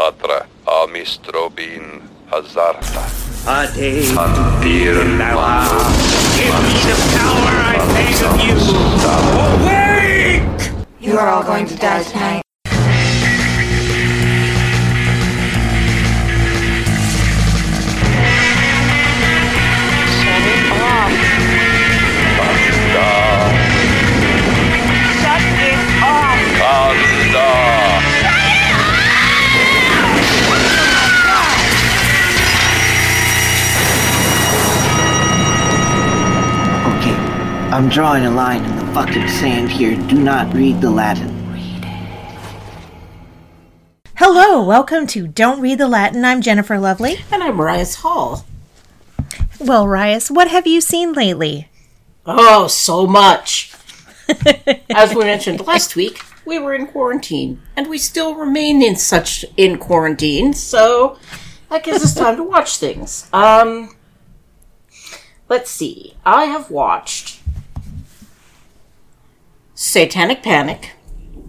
Tatra amistrobin hazarta. Ade Antir Give me the power I beg of you! Awake! You are all going to die tonight. I'm drawing a line in the fucking sand here. Do not read the Latin. Hello, welcome to Don't Read the Latin. I'm Jennifer Lovely. And I'm Rias Hall. Well, Rias, what have you seen lately? Oh, so much. As we mentioned last week, we were in quarantine, and we still remain in such in quarantine, so that gives us time to watch things. Um let's see. I have watched Satanic Panic,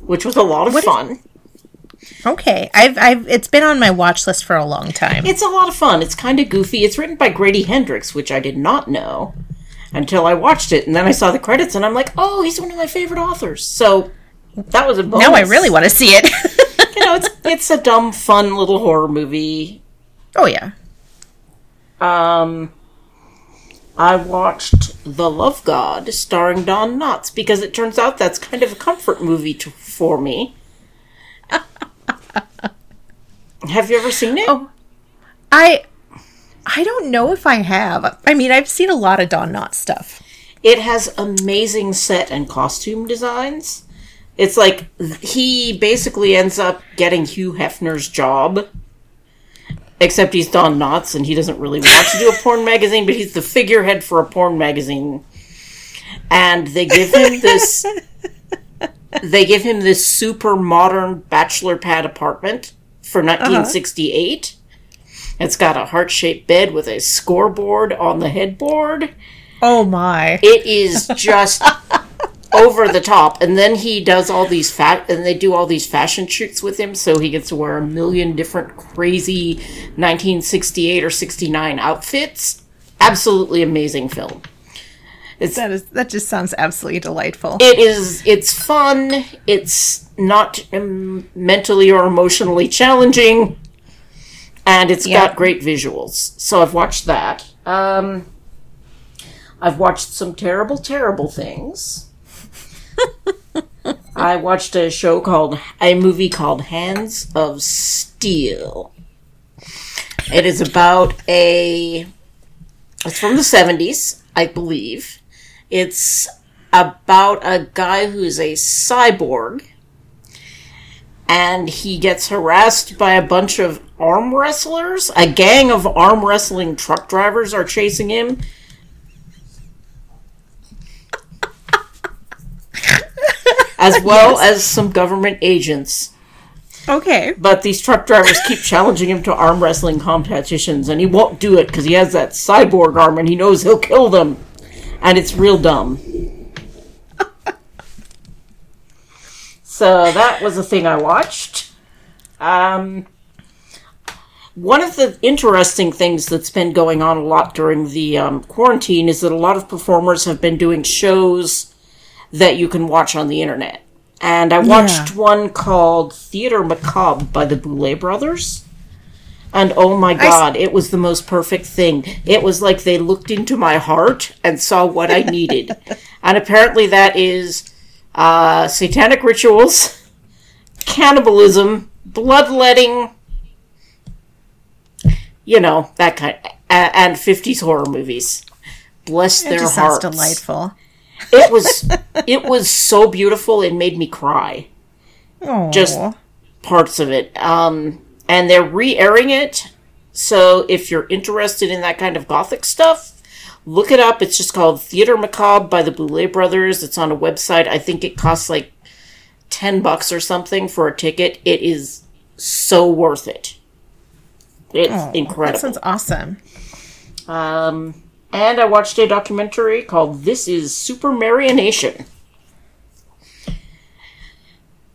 which was a lot of What is- fun. Okay, I've, I've, it's been on my watch list for a long time. It's a lot of fun. It's kind of goofy. It's written by Grady Hendrix, which I did not know until I watched it, and then I saw the credits, and I'm like, oh, he's one of my favorite authors. So that was a bonus. now I really want to see it. you know, it's it's a dumb, fun little horror movie. oh yeah. Um, I watched The Love God, starring Don Knotts, because it turns out that's kind of a comfort movie to, for me. Have you ever seen it? Oh. I I don't know if I have. I mean, I've seen a lot of Don Knotts stuff. It has amazing set and costume designs. It's like he basically ends up getting Hugh Hefner's job. Except he's Don Knotts and he doesn't really want to do a porn magazine, but he's the figurehead for a porn magazine. And they give him this they give him this super modern bachelor pad apartment for uh-huh. 1968. It's got a heart-shaped bed with a scoreboard on the headboard. Oh my. It is just over the top. And then he does all these fat, and they do all these fashion shoots with him, so he gets to wear a million different crazy 1968 or 69 outfits. Absolutely amazing film. That is that just sounds absolutely delightful. It is. It's fun. It's not um, mentally or emotionally challenging, and it's Yeah. got great visuals. So I've watched that. Um, I've watched some terrible, terrible things. I watched a show called a movie called Hands of Steel. It is about a. It's from the seventies, I believe. It's about a guy who's a cyborg and he gets harassed by a bunch of arm wrestlers. A gang of arm wrestling truck drivers are chasing him. As well as some government agents. Okay. But these truck drivers keep challenging him to arm wrestling competitions, and he won't do it because he has that cyborg arm and he knows he'll kill them. And it's real dumb. so that was a thing I watched. Um, one of the interesting things that's been going on a lot during the um, quarantine is that a lot of performers have been doing shows that you can watch on the internet. And I watched one called Theater Macabre by the Boulet Brothers. And oh my god, it was the most perfect thing. It was like they looked into my heart and saw what I needed. and apparently that is uh, satanic rituals, cannibalism, bloodletting, you know, that kind a- and 50s horror movies. Bless It their hearts delightful. It was it was so beautiful it made me cry. Oh. just parts of it. Um and they're re-airing it so if you're interested in that kind of gothic stuff look it up. It's just called theater macabre by the boulet brothers. It's on a website. I think it costs like 10 bucks or something for a ticket. It is so worth it. It's that incredible. sounds awesome. um, and I watched a documentary called This is Supermarionation.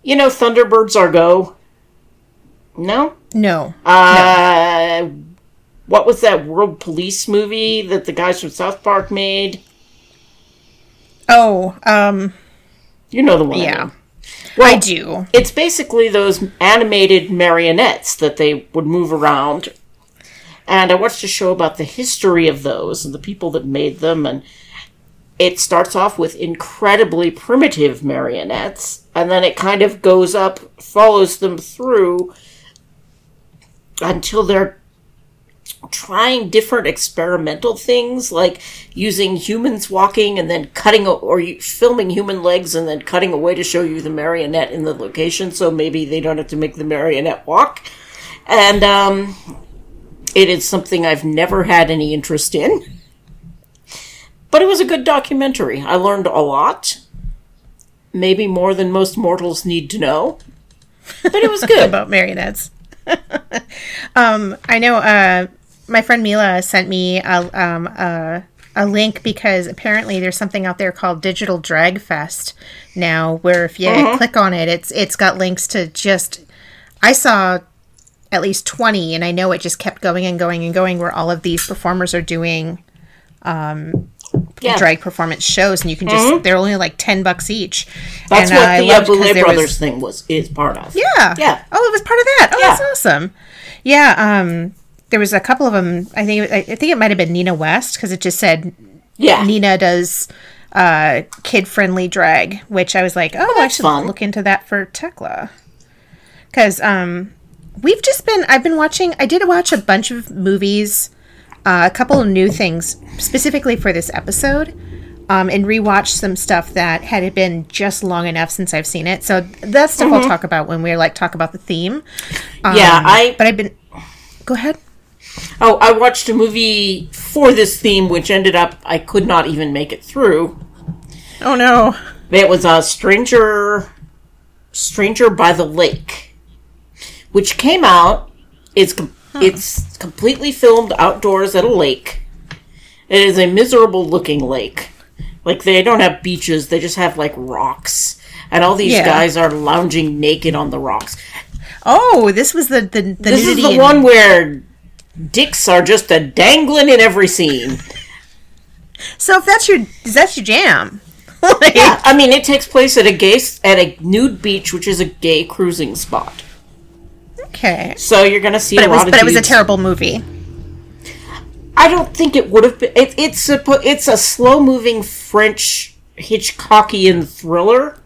You know, Thunderbirds are go. No. No. Uh, what was that World Police movie that the guys from South Park made? Oh, um, You know the one. I yeah. mean. Well, I do. It's basically those animated marionettes that they would move around. And I watched a show about the history of those and the people that made them. And it starts off with incredibly primitive marionettes. And then it kind of goes up, follows them through until they're trying different experimental things like using humans walking and then cutting or filming human legs and then cutting away to show you the marionette in the location so maybe they don't have to make the marionette walk and um, it is something i've never had any interest in but it was a good documentary i learned a lot maybe more than most mortals need to know but it was good about marionettes. um, I know. Uh, my friend Mila sent me a um a, a link because apparently there's something out there called Digital Drag Fest now, where if you click on it, it's it's got links to just. I saw at least twenty, and I know it just kept going and going and going, where all of these performers are doing yeah drag performance shows, and you can just they're only like ten bucks each. that's and, what the uh, loved 'cause Boulet there was- brothers thing was is part of Yeah. Yeah. Oh, it was part of that. Oh, that's awesome. Yeah. Um, there was a couple of them. I think. I think it might have been Nina West because it just said yeah Nina does uh, kid-friendly drag, which I was like, oh, I should fun. look into that for Tekla. Because um, we've just been. I've been watching. I did watch a bunch of movies, uh, a couple of new things specifically for this episode. Um, and rewatch some stuff that had it been just long enough since I've seen it. So that stuff I'll talk about when we like talk about the theme. Mm-hmm. yeah Um, i But I've been. Go ahead. Oh, I watched a movie for this theme, which ended up I could not even make it through. Oh no. It was a Stranger, Stranger by the Lake, which came out. It's com- it's completely filmed outdoors at a lake. It is a miserable looking lake. Like they don't have beaches; they just have like rocks, and all these Yeah. guys are lounging naked on the rocks. Oh, this was the the, the This is the and- one where dicks are just a dangling in every scene. So if that's your that's your jam. Like- Yeah, I mean, it takes place at a gay at a nude beach, which is a gay cruising spot. Okay. So you're gonna see But a it was lot of. but it was a terrible movie. I don't think it would have been. It, it's a it's a slow moving French Hitchcockian thriller.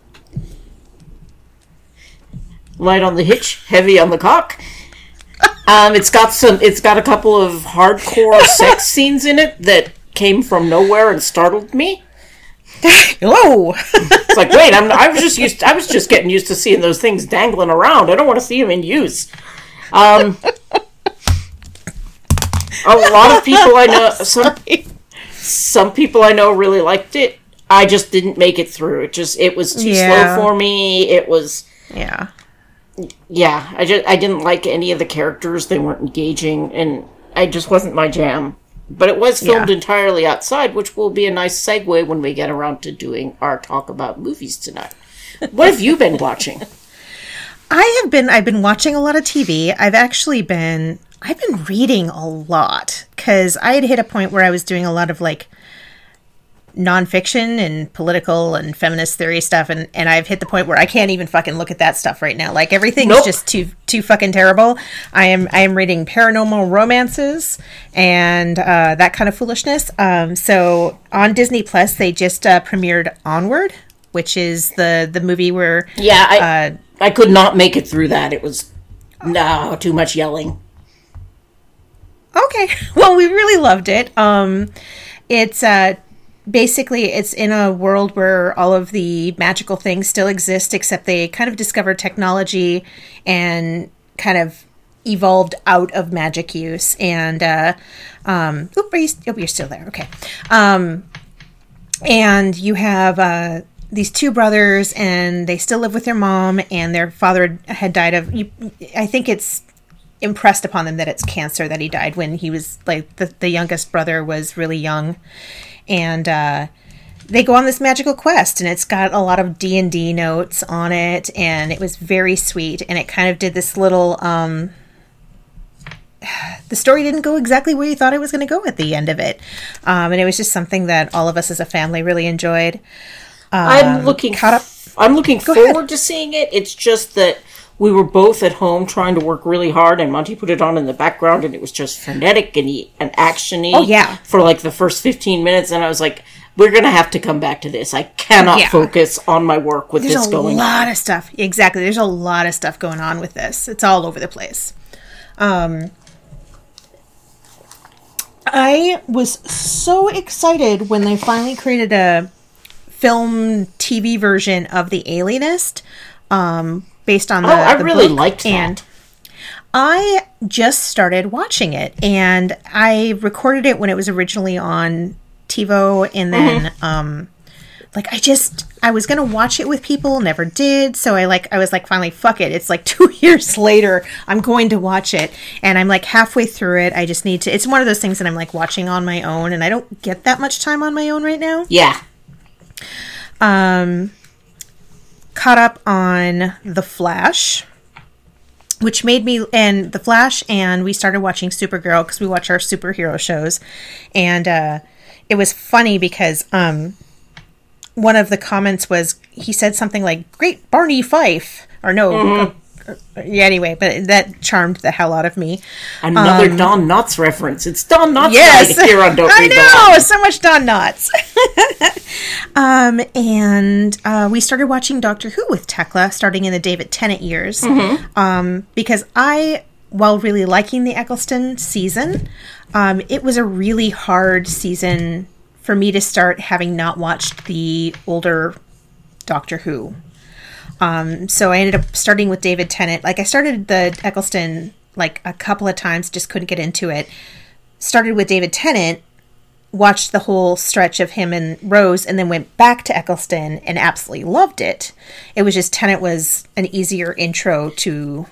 Light on the hitch, heavy on the cock. Um, it's got some. It's got a couple of hardcore sex scenes in it that came from nowhere and startled me. Whoa. It's like, wait, I'm, I was just used. I was just getting used to seeing those things dangling around. I don't want to see them in use. Um, a lot of people I know, some some people I know really liked it. I just didn't make it through. It just it was too Yeah. slow for me. It was yeah. yeah. I just I didn't like any of the characters. They weren't engaging, and I just wasn't my jam. But it was filmed Yeah. entirely outside, which will be a nice segue when we get around to doing our talk about movies tonight. What have you been watching? I have been I've been watching a lot of TV. I've actually been I've been reading a lot cuz I had hit a point where I was doing a lot of like nonfiction and political and feminist theory stuff and and I've hit the point where I can't even fucking look at that stuff right now. Like everything's Nope. just too too fucking terrible. I am I am reading paranormal romances and uh, that kind of foolishness. Um, so on Disney Plus they just uh, premiered Onward, which is the the movie where Yeah, I uh, I could not make it through that. It was no too much yelling. Okay. Well, we really loved it. Um, it's uh, basically it's in a world where all of the magical things still exist, except they kind of discovered technology and kind of evolved out of magic use. And uh, um, oop, you, oh, you're still there. Okay. Um, and you have uh, these two brothers, and they still live with their mom, and their father had died of. You, I think it's impressed upon them that it's cancer that he died when he was like the, the youngest brother was really young and uh they go on this magical quest and it's got a lot of d&d notes on it and it was very sweet and it kind of did this little um the story didn't go exactly where you thought it was going to go at the end of it um, and it was just something that all of us as a family really enjoyed I'm looking caught up- I'm looking ahead. forward to seeing it. It's just that we were both at home trying to work really hard, and Monty put it on in the background, and it was just frenetic and and actiony. Oh, yeah. for like the first fifteen minutes, and I was like, "We're gonna have to come back to this. I cannot Yeah. focus on my work with there's this going on." There's a lot on." of stuff exactly there's a lot of stuff going on with this it's all over the place um i was so excited when they finally created a film tv version of the alienist um based on the Oh, I the really book, liked that. and I just started watching it and I recorded it when it was originally on TiVo and then Mm-hmm. um like I just I was gonna watch it with people, never did. So I like I was like finally fuck it. It's like two years later. I'm going to watch it. And I'm like halfway through it. I just need to it's one of those things that I'm like watching on my own and I don't get that much time on my own right now Yeah, um, caught up on The Flash, which made me and The Flash, and we started watching Supergirl because we watch our superhero shows, and uh, it was funny because um, one of the comments was he said something like "Great Barney Fife" or no. uh, yeah, anyway, but that charmed the hell out of me. another Don Knotts reference. It's Don Knotts Um, Yes, night here on Don't I Read the know so much Don Knotts. um, and uh, we started watching Doctor Who with Tekla, starting in the David Tennant years, um, because I, while really liking the Eccleston season, um, it was a really hard season for me to start having not watched the older Doctor Who. Um, so I ended up starting with David Tennant. Like I started the Eccleston like a couple of times, just couldn't get into it. Started with David Tennant, watched the whole stretch of him and Rose, and then went back to Eccleston and absolutely loved it. It was just Tennant was an easier intro to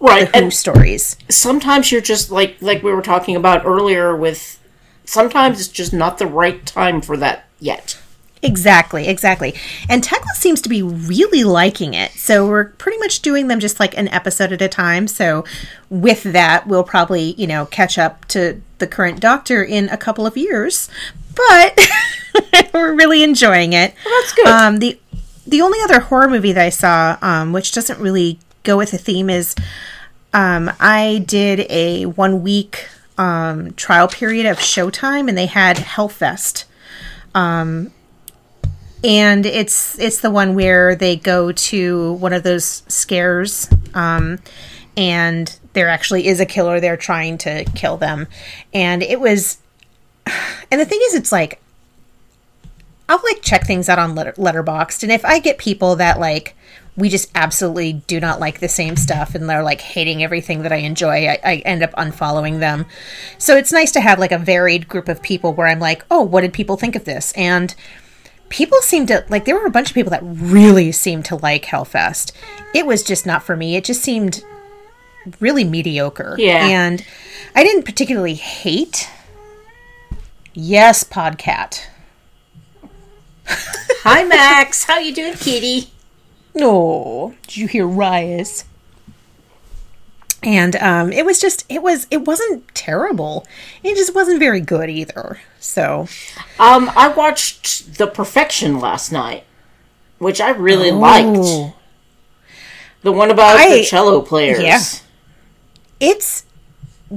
Right, the Who and stories. sometimes you're just like like we were talking about earlier with. Sometimes it's just not the right time for that yet. Exactly, exactly. And Tekla seems to be really liking it. So we're pretty much doing them just like an episode at a time. So with that, we'll probably, you know, catch up to the current doctor in a couple of years. But we're really enjoying it. that's good. Um, the the only other horror movie that I saw, um, which doesn't really go with the theme, is um, I did a one week um, trial period of Showtime, and they had Hellfest. Um, and it's it's the one where they go to one of those scares, um, and there actually is a killer there trying to kill them, and it was. And the thing is, it's like I'll like check things out on letter- Letterboxd, and if I get people that like we just absolutely do not like the same stuff, and they're like hating everything that I enjoy, I, I end up unfollowing them. So it's nice to have like a varied group of people where I'm like, oh, what did people think of this? And people seemed to like there were a bunch of people that really seemed to like Hellfest. It was just not for me. It just seemed really mediocre. Yeah. and I didn't particularly hate. Yes, Podcat. Hi Max, how you doing, kitty? No, did you hear Rias? And um, it was just it was it wasn't terrible. It just wasn't very good either. So Um, I watched The Perfection last night, which I really Oh. liked. The one about I- the cello players. yeah. it's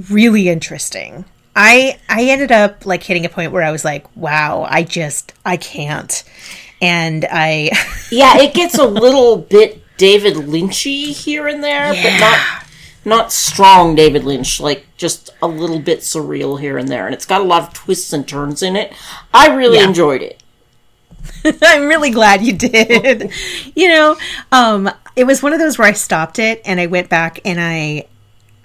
really interesting. I I ended up like hitting a point where I was like, wow, I just I can't. And I Yeah, it gets a little bit David Lynchy here and there, but not not strong David Lynch, like just a little bit surreal here and there. And it's got a lot of twists and turns in it. I really Yeah. enjoyed it. I'm really glad you did. you know, um, it was one of those where I stopped it and I went back and I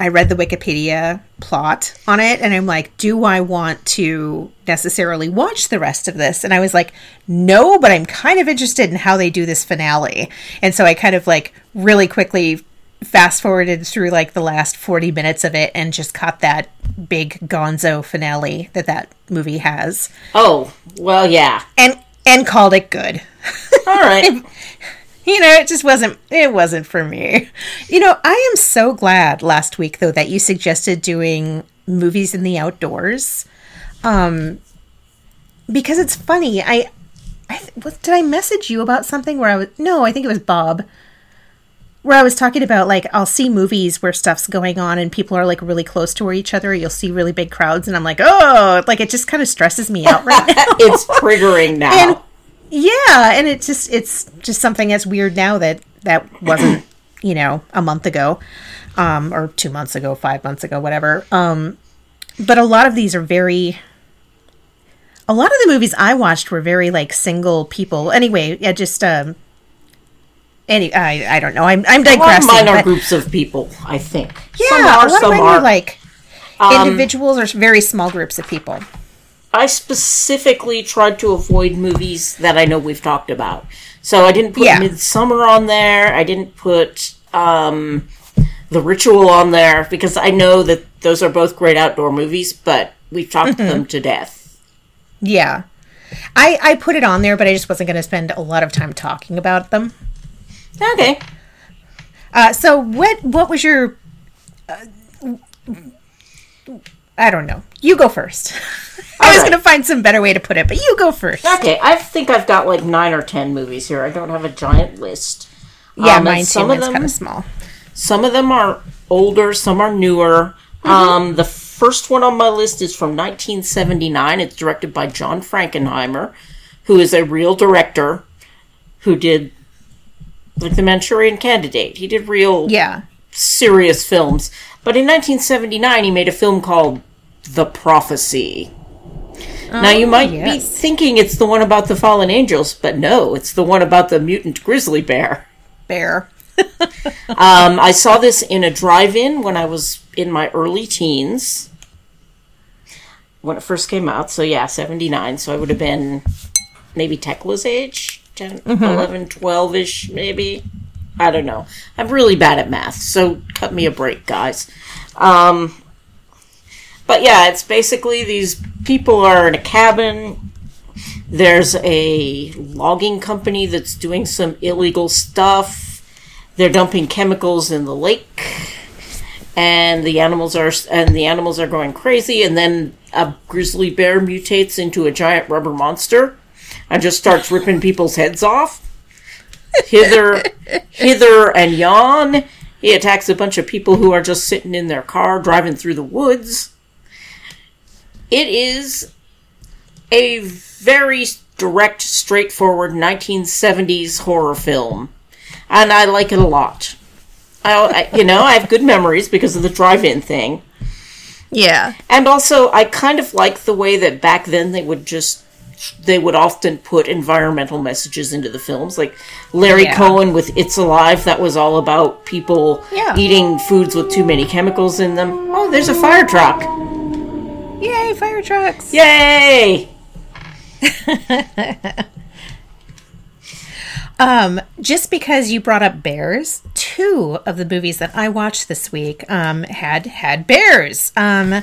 I read the Wikipedia plot on it and I'm like, do I want to necessarily watch the rest of this? And I was like, no, but I'm kind of interested in how they do this finale. And so I kind of like really quickly fast forwarded through like the last 40 minutes of it and just caught that big gonzo finale that that movie has Oh, well, yeah. and and called it good. All right. you know, it just wasn't it wasn't for me. You know, I am so glad last week though that you suggested doing movies in the outdoors. Um because it's funny. I I what, did I message you about something where I was No, I think it was Bob. Where I was talking about like I'll see movies where stuff's going on and people are like really close to each other. You'll see really big crowds and I'm like, "Oh, like it just kind of stresses me out right now." it's triggering now. and yeah and it's just it's just something that's weird now that that wasn't you know a month ago um or two months ago five months ago whatever um but a lot of these are very a lot of the movies i watched were very like single people anyway yeah just um any i i don't know i'm i'm a lot of digressing mine are but- gutes of people, I think. yeah some a are, lot some of mine are. were like Um, individuals or very small groups of people I specifically tried to avoid movies that I know we've talked about. So I didn't put Yeah. Midsummer on there. I didn't put um, The Ritual on there because I know that those are both great outdoor movies, but we've talked Mm-hmm. them to death. Yeah. I, I put it on there, but I just wasn't going to spend a lot of time talking about them. Okay. Uh, so what what was your? Uh, I don't know. You go first. I was Alright. going to find some better way to put it, but you go first. Okay, I think I've got like nine or ten movies here. I don't have a giant list. Yeah, Um, mine too. some of Mine's them- kind of small. Some of them are older, some are newer. Um, the first one on my list is from 1979. It's directed by John Frankenheimer, who is a real director who did like The Manchurian Candidate. He did real Yeah. serious films. But in 1979, he made a film called The Prophecy. now, you might be thinking it's the one about the fallen angels, but no, it's the one about the mutant grizzly bear. Bear. Um, I saw this in a drive-in when I was in my early teens. When it first came out, so yeah, 79. So I would have been maybe Tekla's age, 10, 11, 12-ish, maybe. I don't know. I'm really bad at math, so cut me a break, guys. Um, but yeah, it's basically these people are in a cabin. There's a logging company that's doing some illegal stuff. They're dumping chemicals in the lake, and the animals are and the animals are going crazy. And then a grizzly bear mutates into a giant rubber monster and just starts ripping people's heads off. Hither, hither, and yon. He attacks a bunch of people who are just sitting in their car driving through the woods. It is a very direct, straightforward 1970s horror film, and I like it a lot. I, you know, I have good memories because of the drive-in thing, Yeah. and also I kind of like the way that back then they would just they would often put environmental messages into the films, like Larry Yeah. Cohen with "It's Alive." That was all about people Yeah. eating foods with too many chemicals in them. Oh, there's a fire truck! Yay, fire trucks. Yay! Um, just because you brought up bears, two of the movies that I watched this week um, had had bears. Um,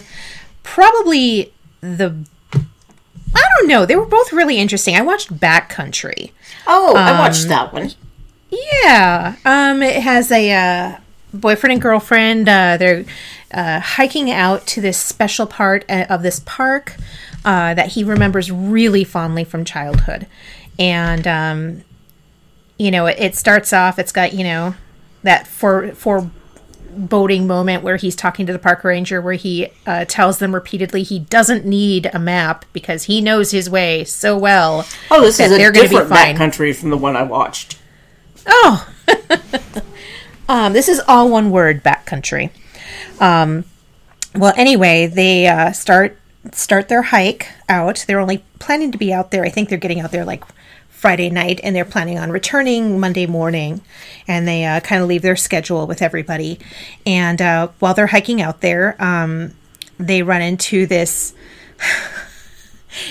probably the I don't know. They were both really interesting. I watched Backcountry. Oh, I watched that one. Yeah. Um, it has a uh, boyfriend and girlfriend. Uh, they're uh, hiking out to this special part uh, of this park uh, that he remembers really fondly from childhood. And, um, you know, it, it starts off, it's got, you know, that for, for boating moment where he's talking to the park ranger where he uh, tells them repeatedly he doesn't need a map because he knows his way so well Oh, this is a they're different backcountry from the one I watched. Oh, um, this is all one word, backcountry. Um, well, anyway, they uh, start start their hike out. They're only planning to be out there. I think they're getting out there like Friday night, and they're planning on returning Monday morning. And they uh, kind of leave their schedule with everybody. And uh, while they're hiking out there, um, they run into this.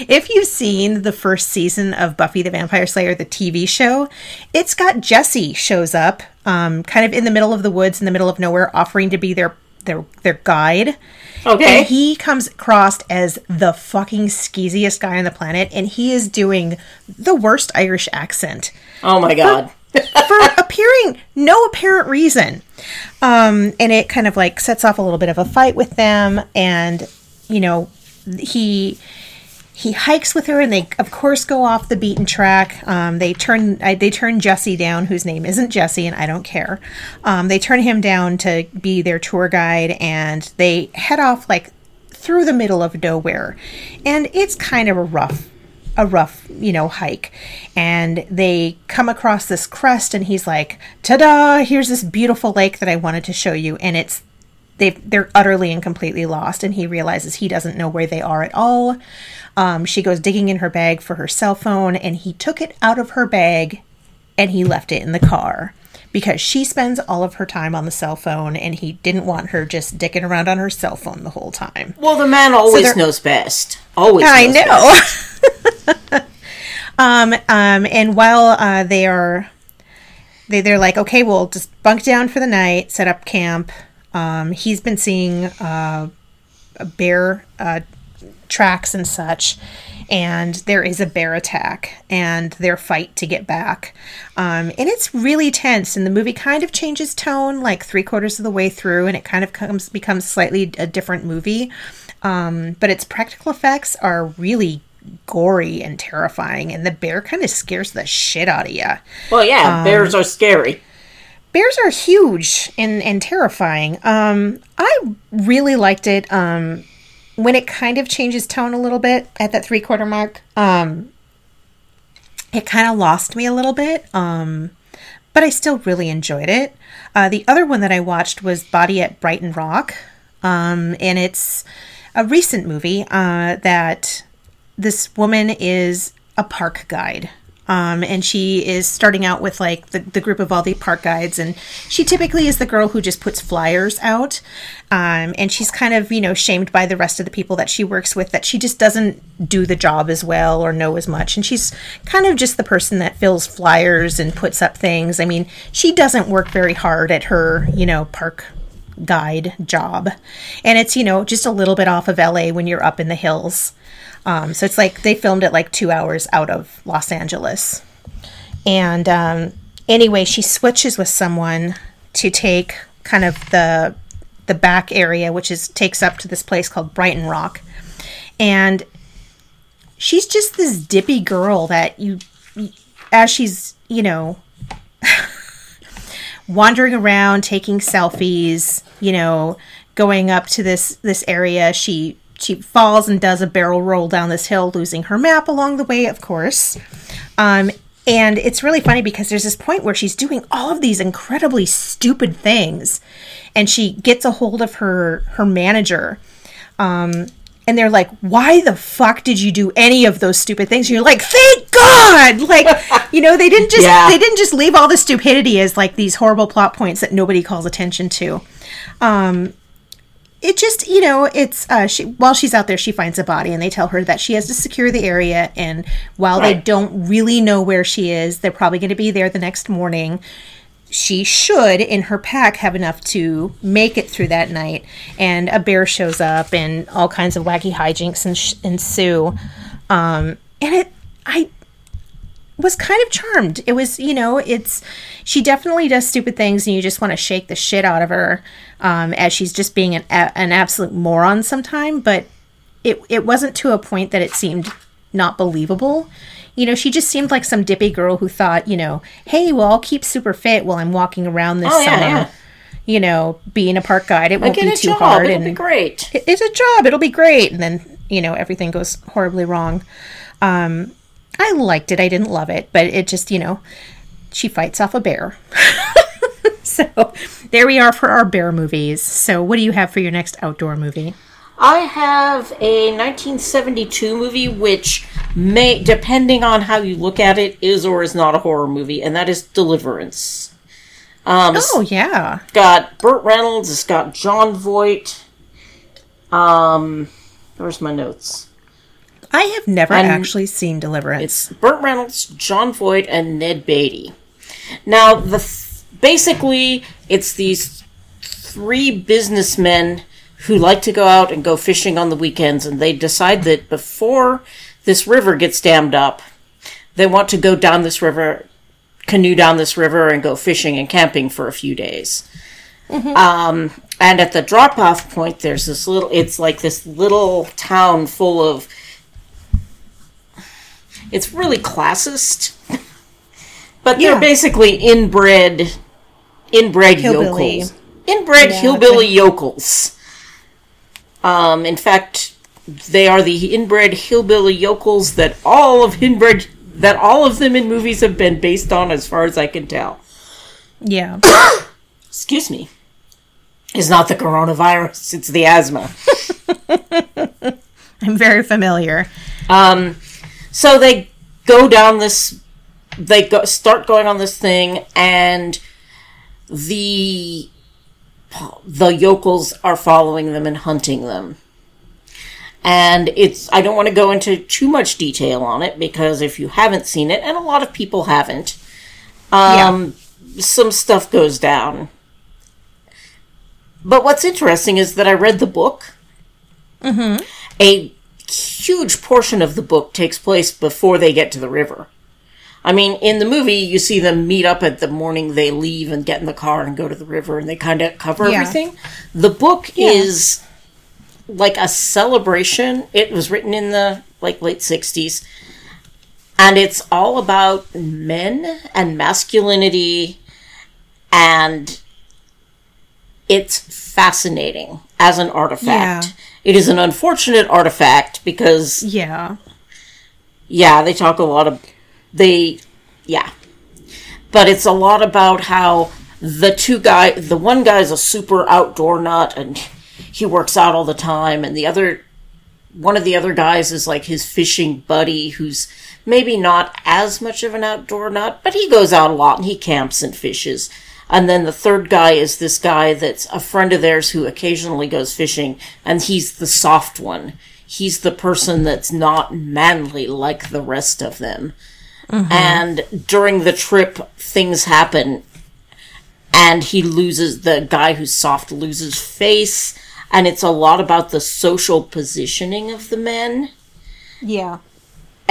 If you've seen the first season of Buffy the Vampire Slayer, the TV show, it's got Jesse shows up, um, kind of in the middle of the woods, in the middle of nowhere, offering to be their their their guide. Okay. And he comes across as the fucking skeeziest guy on the planet, and he is doing the worst Irish accent oh my god. for appearing no apparent reason. Um, and it kind of like sets off a little bit of a fight with them, and you know, he he hikes with her, and they of course go off the beaten track. Um, they turn they turn Jesse down, whose name isn't Jesse, and I don't care. Um, they turn him down to be their tour guide, and they head off like through the middle of nowhere, and it's kind of a rough a rough, you know, hike. And they come across this crest and he's like, "Ta-da, here's this beautiful lake that I wanted to show you." And it's they they're utterly and completely lost and he realizes he doesn't know where they are at all. Um, she goes digging in her bag for her cell phone and he took it out of her bag and he left it in the car because she spends all of her time on the cell phone and he didn't want her just dicking around on her cell phone the whole time. Well, the man always they're- knows best. Always. I knows know. best. um, um, and while uh, they are, they they're like, okay, we'll just bunk down for the night, set up camp. Um, he's been seeing uh, bear uh, tracks and such, and there is a bear attack and their fight to get back. Um, and it's really tense, and the movie kind of changes tone like three quarters of the way through, and it kind of comes becomes slightly a different movie. Um, but its practical effects are really gory and terrifying, and the bear kind of scares the shit out of you. Well, yeah, bears are scary. Bears are huge and, and terrifying. Um, I really liked it. Um, when it kind of changes tone a little bit at that three quarter mark, um, it kind of lost me a little bit. Um, but I still really enjoyed it. Uh, the other one that I watched was Body at Brighton Rock, um, and it's a recent movie uh, that this woman is a park guide. Um, and she is starting out with like the, the group of all the park guides and she typically is the girl who just puts flyers out. Um, and she's kind of you know shamed by the rest of the people that she works with that she just doesn't do the job as well or know as much. And she's kind of just the person that fills flyers and puts up things. I mean she doesn't work very hard at her you know park guide job. And it's you know just a little bit off of la when you're up in the hills um, so it's like they filmed it like two hours out of Los Angeles. And um, anyway, she switches with someone to take kind of the the back area, which is takes up to this place called Brighton Rock, and she's just this dippy girl that you, as she's you know wandering around taking selfies, you know, going up to this this area, she she falls and does a barrel roll down this hill, losing her map along the way, of course. Um, and it's really funny because there's this point where she's doing all of these incredibly stupid things, and she gets a hold of her her manager. Um, and they're like, "Why the fuck did you do any of those stupid things?" And you're like, "Thank God!" Like, you know, they didn't just Yeah. they didn't just leave all the stupidity as like these horrible plot points that nobody calls attention to. Um, it just you know it's uh she while she's out there she finds a body and they tell her that she has to secure the area. And while they don't really know where she is they're probably going to be there the next morning. She should in her pack have enough to make it through that night. And a bear shows up and all kinds of wacky hijinks ens- ensue. Um and it i was kind of charmed. It was, you know, it's she definitely does stupid things, and you just want to shake the shit out of her um, as she's just being an a- an absolute moron sometime. But it it wasn't to a point that it seemed not believable. You know, she just seemed like some dippy girl who thought, you know, hey, well, I'll keep super fit while I'm walking around this Oh, yeah, summer. yeah. You know, being a park guide, it won't get be too job. hard, It'll and be great. it- it's a job. It'll be great. And then, you know, everything goes horribly wrong. Um, I liked it. I didn't love it, but it just, you know, she fights off a bear. so there we are for our bear movies. So what do you have for your next outdoor movie? I have a 1972 movie, which may, depending on how you look at it, is or is not a horror movie, and that is Deliverance. Um, Oh, yeah. It's got Burt Reynolds. It's got Jon Voight. Um, where's my notes? I have never And actually seen Deliverance. It's Burt Reynolds, Jon Voight, and Ned Beatty. Now, the th- basically, it's these three businessmen who like to go out and go fishing on the weekends, and they decide that before this river gets dammed up, they want to go down this river, canoe down this river, and go fishing and camping for a few days. Um, and at the drop off point, there's this little, it's like this little town full of, it's really classist, but they're basically inbred, inbred Hillbilly. yokels. Inbred Yeah, hillbilly yokels. Um, in fact, they are the inbred hillbilly yokels that all of inbred, that all of them in movies have been based on, as far as I can tell Yeah. excuse me, is not the coronavirus, it's the asthma. I'm very familiar. Um, so they go down this, they go, start going on this thing, and the the yokels are following them and hunting them. And it's, I don't want to go into too much detail on it because if you haven't seen it, and a lot of people haven't, um, some stuff goes down. But what's interesting is that I read the book. Mm-hmm. A huge portion of the book takes place before they get to the river. I mean, in the movie, you see them meet up at the morning they leave and get in the car and go to the river and they kind of cover Yeah. everything. The book is like a celebration. It was written in the like late 60s and it's all about men and masculinity and it's fascinating as an artifact. Yeah. It is an unfortunate artifact because Yeah. yeah, they talk a lot of they yeah. But it's a lot about how the two guy the one guy's a super outdoor nut and he works out all the time and the other one of the other guys is like his fishing buddy who's maybe not as much of an outdoor nut, but he goes out a lot and he camps and fishes. And then the third guy is this guy that's a friend of theirs who occasionally goes fishing, and he's the soft one. He's the person that's not manly like the rest of them. Mm-hmm. And during the trip, things happen, and he loses, the guy who's soft loses face, and it's a lot about the social positioning of the men Yeah.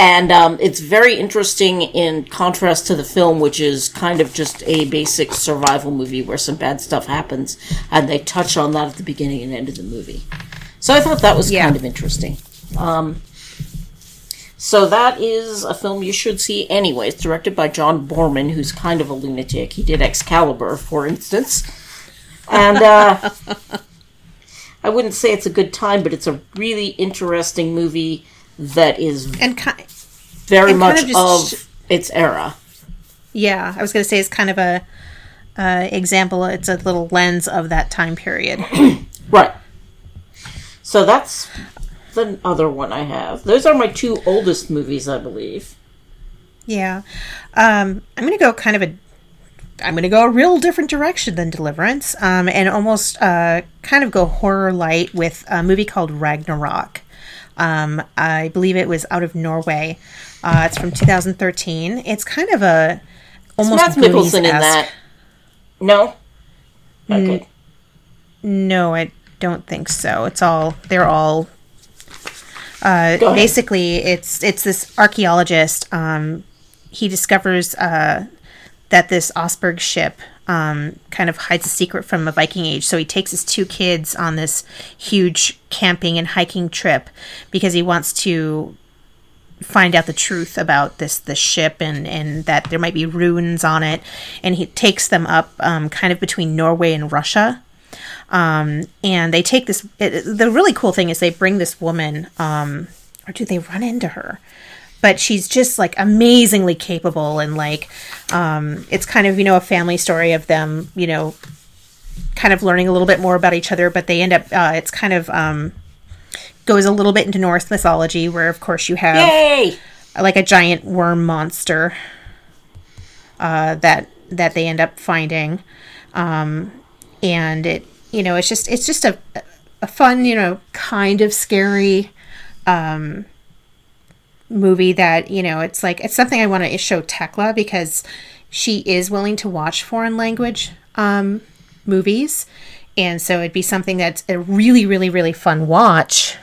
And um, it's very interesting in contrast to the film, which is kind of just a basic survival movie where some bad stuff happens, and they touch on that at the beginning and end of the movie. So I thought that was Yeah. kind of interesting. Um, so that is a film you should see anyway. It's directed by John Boorman, who's kind of a lunatic. He did Excalibur, for instance, and uh, I wouldn't say it's a good time, but it's a really interesting movie that is And ki- very And kind much of of, just- its era. yeah, I was going to say it's kind of a uh, example. It's a little lens of that time period. Right. So that's the other one I have. Those are my two oldest movies, I believe. Yeah. Um, I'm going to go kind of a. I'm going to go a real different direction than Deliverance, um, and almost uh, kind of go horror light with a movie called Ragnarok. Um, I believe it was out of Norway. Uh, it's from 2013. It's kind of a almost Matt Mickelson in that. No? Okay. No, I don't think so. It's all they're all uh, basically it's it's this archaeologist. Um, he discovers uh, that this Oseberg ship um, kind of hides a secret from a Viking age. So he takes his two kids on this huge camping and hiking trip because he wants to find out the truth about this this ship and and that there might be ruins on it. And he takes them up um, kind of between Norway and Russia. Um, and they take this it, the really cool thing is they bring this woman um, or do they run into her but she's just like amazingly capable and like um, it's kind of you know a family story of them you know kind of learning a little bit more about each other but they end up uh, it's kind of um, goes a little bit into norse mythology where of course you have Yay! like a giant worm monster uh, that that they end up finding, um, and it you know it's just it's just a a fun you know kind of scary um, movie that you know it's like it's something I want to show Tekla because she is willing to watch foreign language um, movies. and so it'd be something that's a really, really, really fun watch,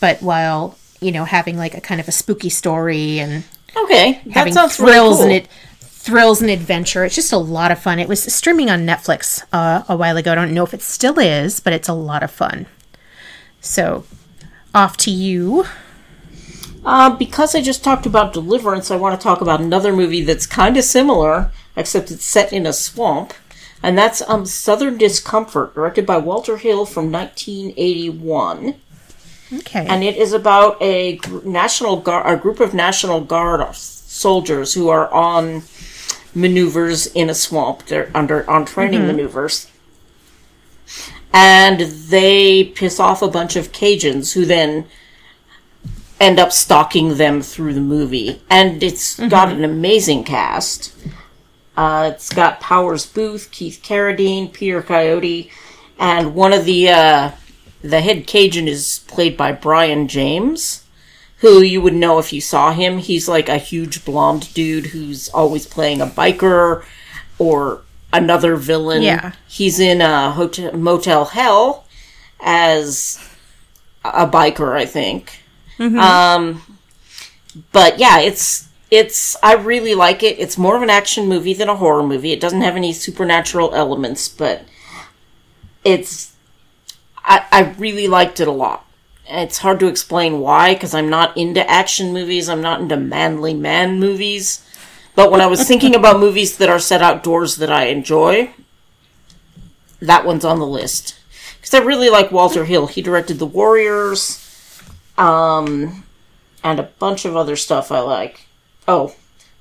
but while you know having like a kind of a spooky story and Okay, having thrills really cool. and it thrills and adventure. It's just a lot of fun. It was streaming on Netflix uh, a while ago. I don't know if it still is, but it's a lot of fun. So, off to you. Uh, because I just talked about Deliverance, I want to talk about another movie that's kind of similar, except it's set in a swamp, and that's um, Southern Discomfort, directed by Walter Hill from 1981. Okay. and it is about a gr- national guard, a group of national guard soldiers who are on maneuvers in a swamp. They're under on training maneuvers, and they piss off a bunch of Cajuns who then end up stalking them through the movie. And it's got an amazing cast. Uh, it's got Powers Boothe, Keith Carradine, Peter Coyote, and one of the uh, the head Cajun is played by Brion James, who you would know if you saw him. He's like a huge blonde dude who's always playing a biker or another villain. Yeah. He's in uh, Hotel, Motel Hell as a biker, I think. Um, but yeah, it's it's I really like it. It's more of an action movie than a horror movie. It doesn't have any supernatural elements, but it's I, I really liked it a lot. It's hard to explain why because I'm not into action movies. I'm not into manly man movies. But when I was thinking about movies that are set outdoors that I enjoy, that one's on the list. Because I really like Walter Hill. He directed The Warriors, um, and a bunch of other stuff I like. Oh,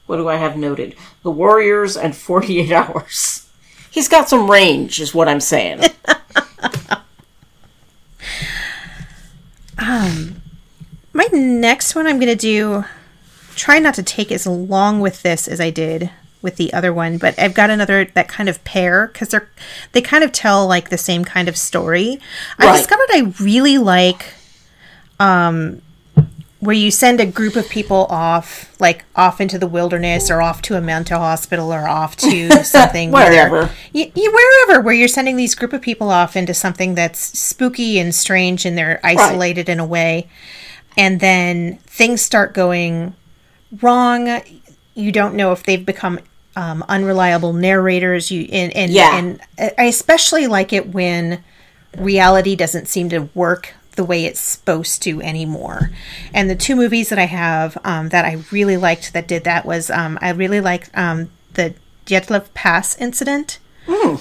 what do I have noted? The Warriors and 48 Hours. He's got some range, is what I'm saying. Um, my next one I'm going to do, try not to take as long with this as I did with the other one, but I've got another that kind of pair because they're they kind of tell like the same kind of story. I discovered I really like um where you send a group of people off like off into the wilderness or off to a mental hospital or off to something where Wherever. y- y- wherever where you're sending these group of people off into something that's spooky and strange and they're isolated in a way and then things start going wrong you don't know if they've become um, unreliable narrators you and and, Yeah. and i especially like it when reality doesn't seem to work the way it's supposed to anymore and the two movies that i have um, that i really liked that did that was um, i really liked um, the Dyatlov pass incident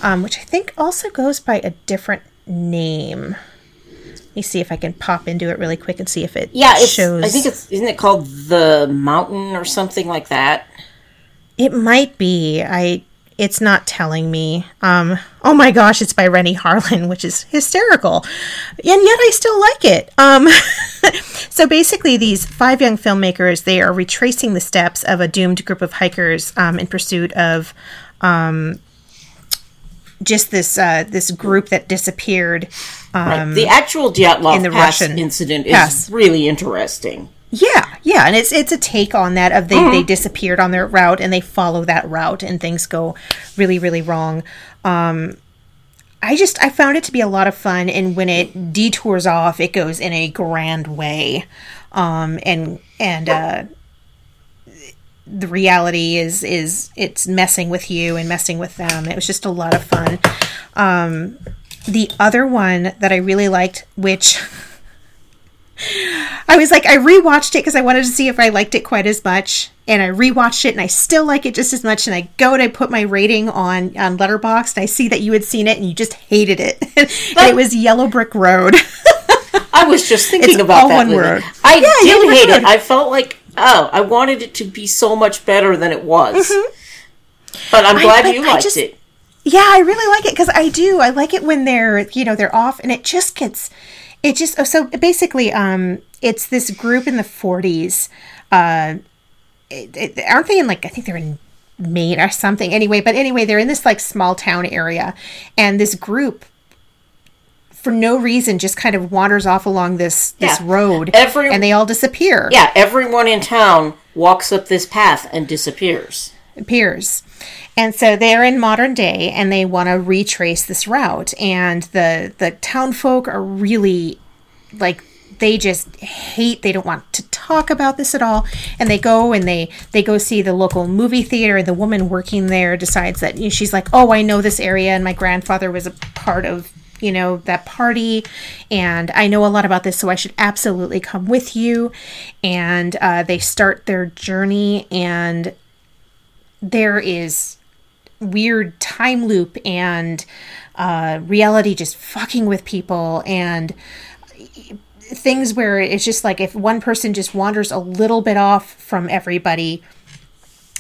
um, which i think also goes by a different name let me see if i can pop into it really quick and see if it Yeah, shows I think it's isn't it called The Mountain or something like that? It might be. I. It's not telling me. Um. Oh my gosh! It's by Renny Harlin, which is hysterical, and yet I still like it. Um. so basically, these five young filmmakers they are retracing the steps of a doomed group of hikers um, in pursuit of um, just this uh, this group that disappeared. Right. The actual Dyatlov in the Pass Russian incident is really interesting. Yeah, yeah, and it's it's a take on that of they they disappeared on their route and they follow that route and things go really really wrong. Um I just I found it to be a lot of fun and when it detours off it goes in a grand way. Um and and uh the reality is is it's messing with you and messing with them. It was just a lot of fun. Um the other one that I really liked which I was like, I rewatched it because I wanted to see if I liked it quite as much, and I rewatched it, and I still like it just as much. And I go and I put my rating on on Letterboxd. And I see that you had seen it and you just hated it, and it was Yellow Brick Road. I was just thinking It's about all that. one word. I Yeah, did Yellow hate Road. it. I felt like oh, I wanted it to be so much better than it was. Mm-hmm. But I'm glad but you I liked just- it. yeah, I really like it because I do. I like it when they're you know they're off, and it just gets it just oh, so basically um it's this group in the 40s uh it, it- aren't they in like i think they're in maine or something anyway but anyway they're in this like small town area and this group for no reason just kind of wanders off along this this Yeah. road Every- and they all disappear Yeah, everyone in town walks up this path and disappears. Appears. And so they're in modern day and they want to retrace this route. And the the town folk are really like they just hate they don't want to talk about this at all and they go and they they go see the local movie theater the woman working there decides that you know, she's like oh i know this area and my grandfather was a part of you know that party and i know a lot about this so i should absolutely come with you and uh, they start their journey and there is weird time loop and uh, reality just fucking with people and things where it's just like if one person just wanders a little bit off from everybody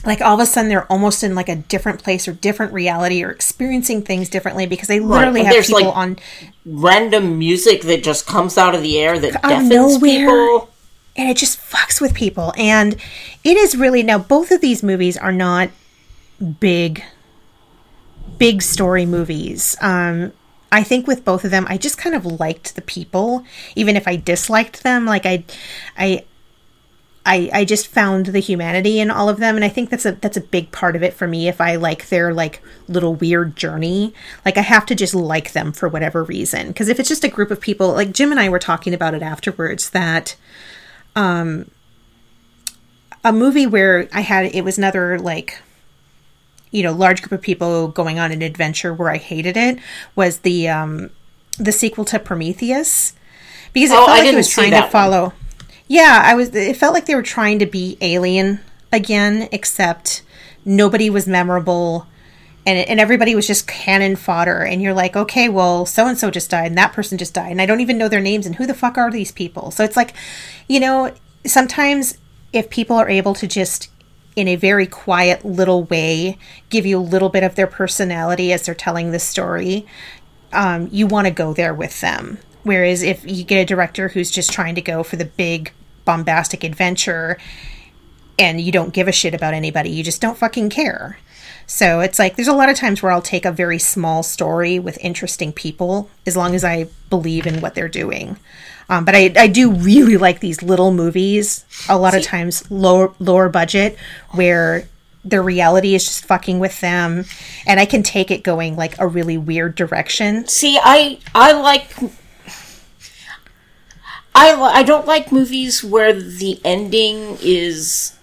like all of a sudden they're almost in like a different place or different reality or experiencing things differently because they literally and have there's, people like, on Random music that just comes out of the air that Out deafens people. And it just fucks with people. And it is really now both of these movies are not big big story movies. Um i think with both of them i just kind of liked the people. Even if i disliked them like i i I, I just found the humanity in all of them. And I think that's a that's a big part of it for me if I like their like little weird journey. Like I have to just like them for whatever reason. Because if it's just a group of people like Jim and I were talking about it afterwards that um a movie where I had it was another like you know large group of people going on an adventure where I hated it was the um the sequel to Prometheus because it Oh, felt I like it was trying to one. follow yeah, I was. It felt like they were trying to be Alien again, except nobody was memorable, and and everybody was just cannon fodder. And you're like, okay, well, so and so just died, and that person just died, and I don't even know their names, and who the fuck are these people? So it's like, you know, sometimes if people are able to just in a very quiet little way give you a little bit of their personality as they're telling the story um, you want to go there with them. Whereas if you get a director who's just trying to go for the big bombastic adventure and you don't give a shit about anybody, you just don't fucking care. So it's like there's a lot of times where I'll take a very small story with interesting people as long as I believe in what they're doing. Um, but I, I do really like these little movies, a lot of times lower lower budget, where their reality is just fucking with them, and I can take it going like a really weird direction. See, I I like I I don't like movies where the ending is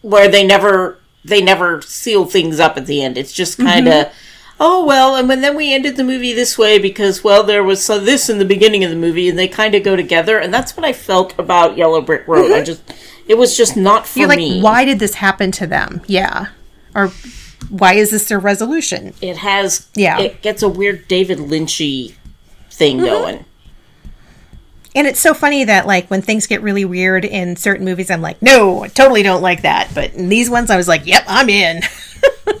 where they never they never seal things up at the end. It's just kind of mm-hmm. oh well, and when then we ended the movie this way because well there was so this in the beginning of the movie and they kind of go together and that's what I felt about Yellow Brick Road. I mm-hmm. just it was just not for You're like, me. why did this happen to them? Yeah, or why is this their resolution? It has Yeah. it gets a weird David Lynchy thing mm-hmm. going. And it's so funny that like when things get really weird in certain movies, I'm like, no, I totally don't like that. But in these ones, I was like, yep, I'm in.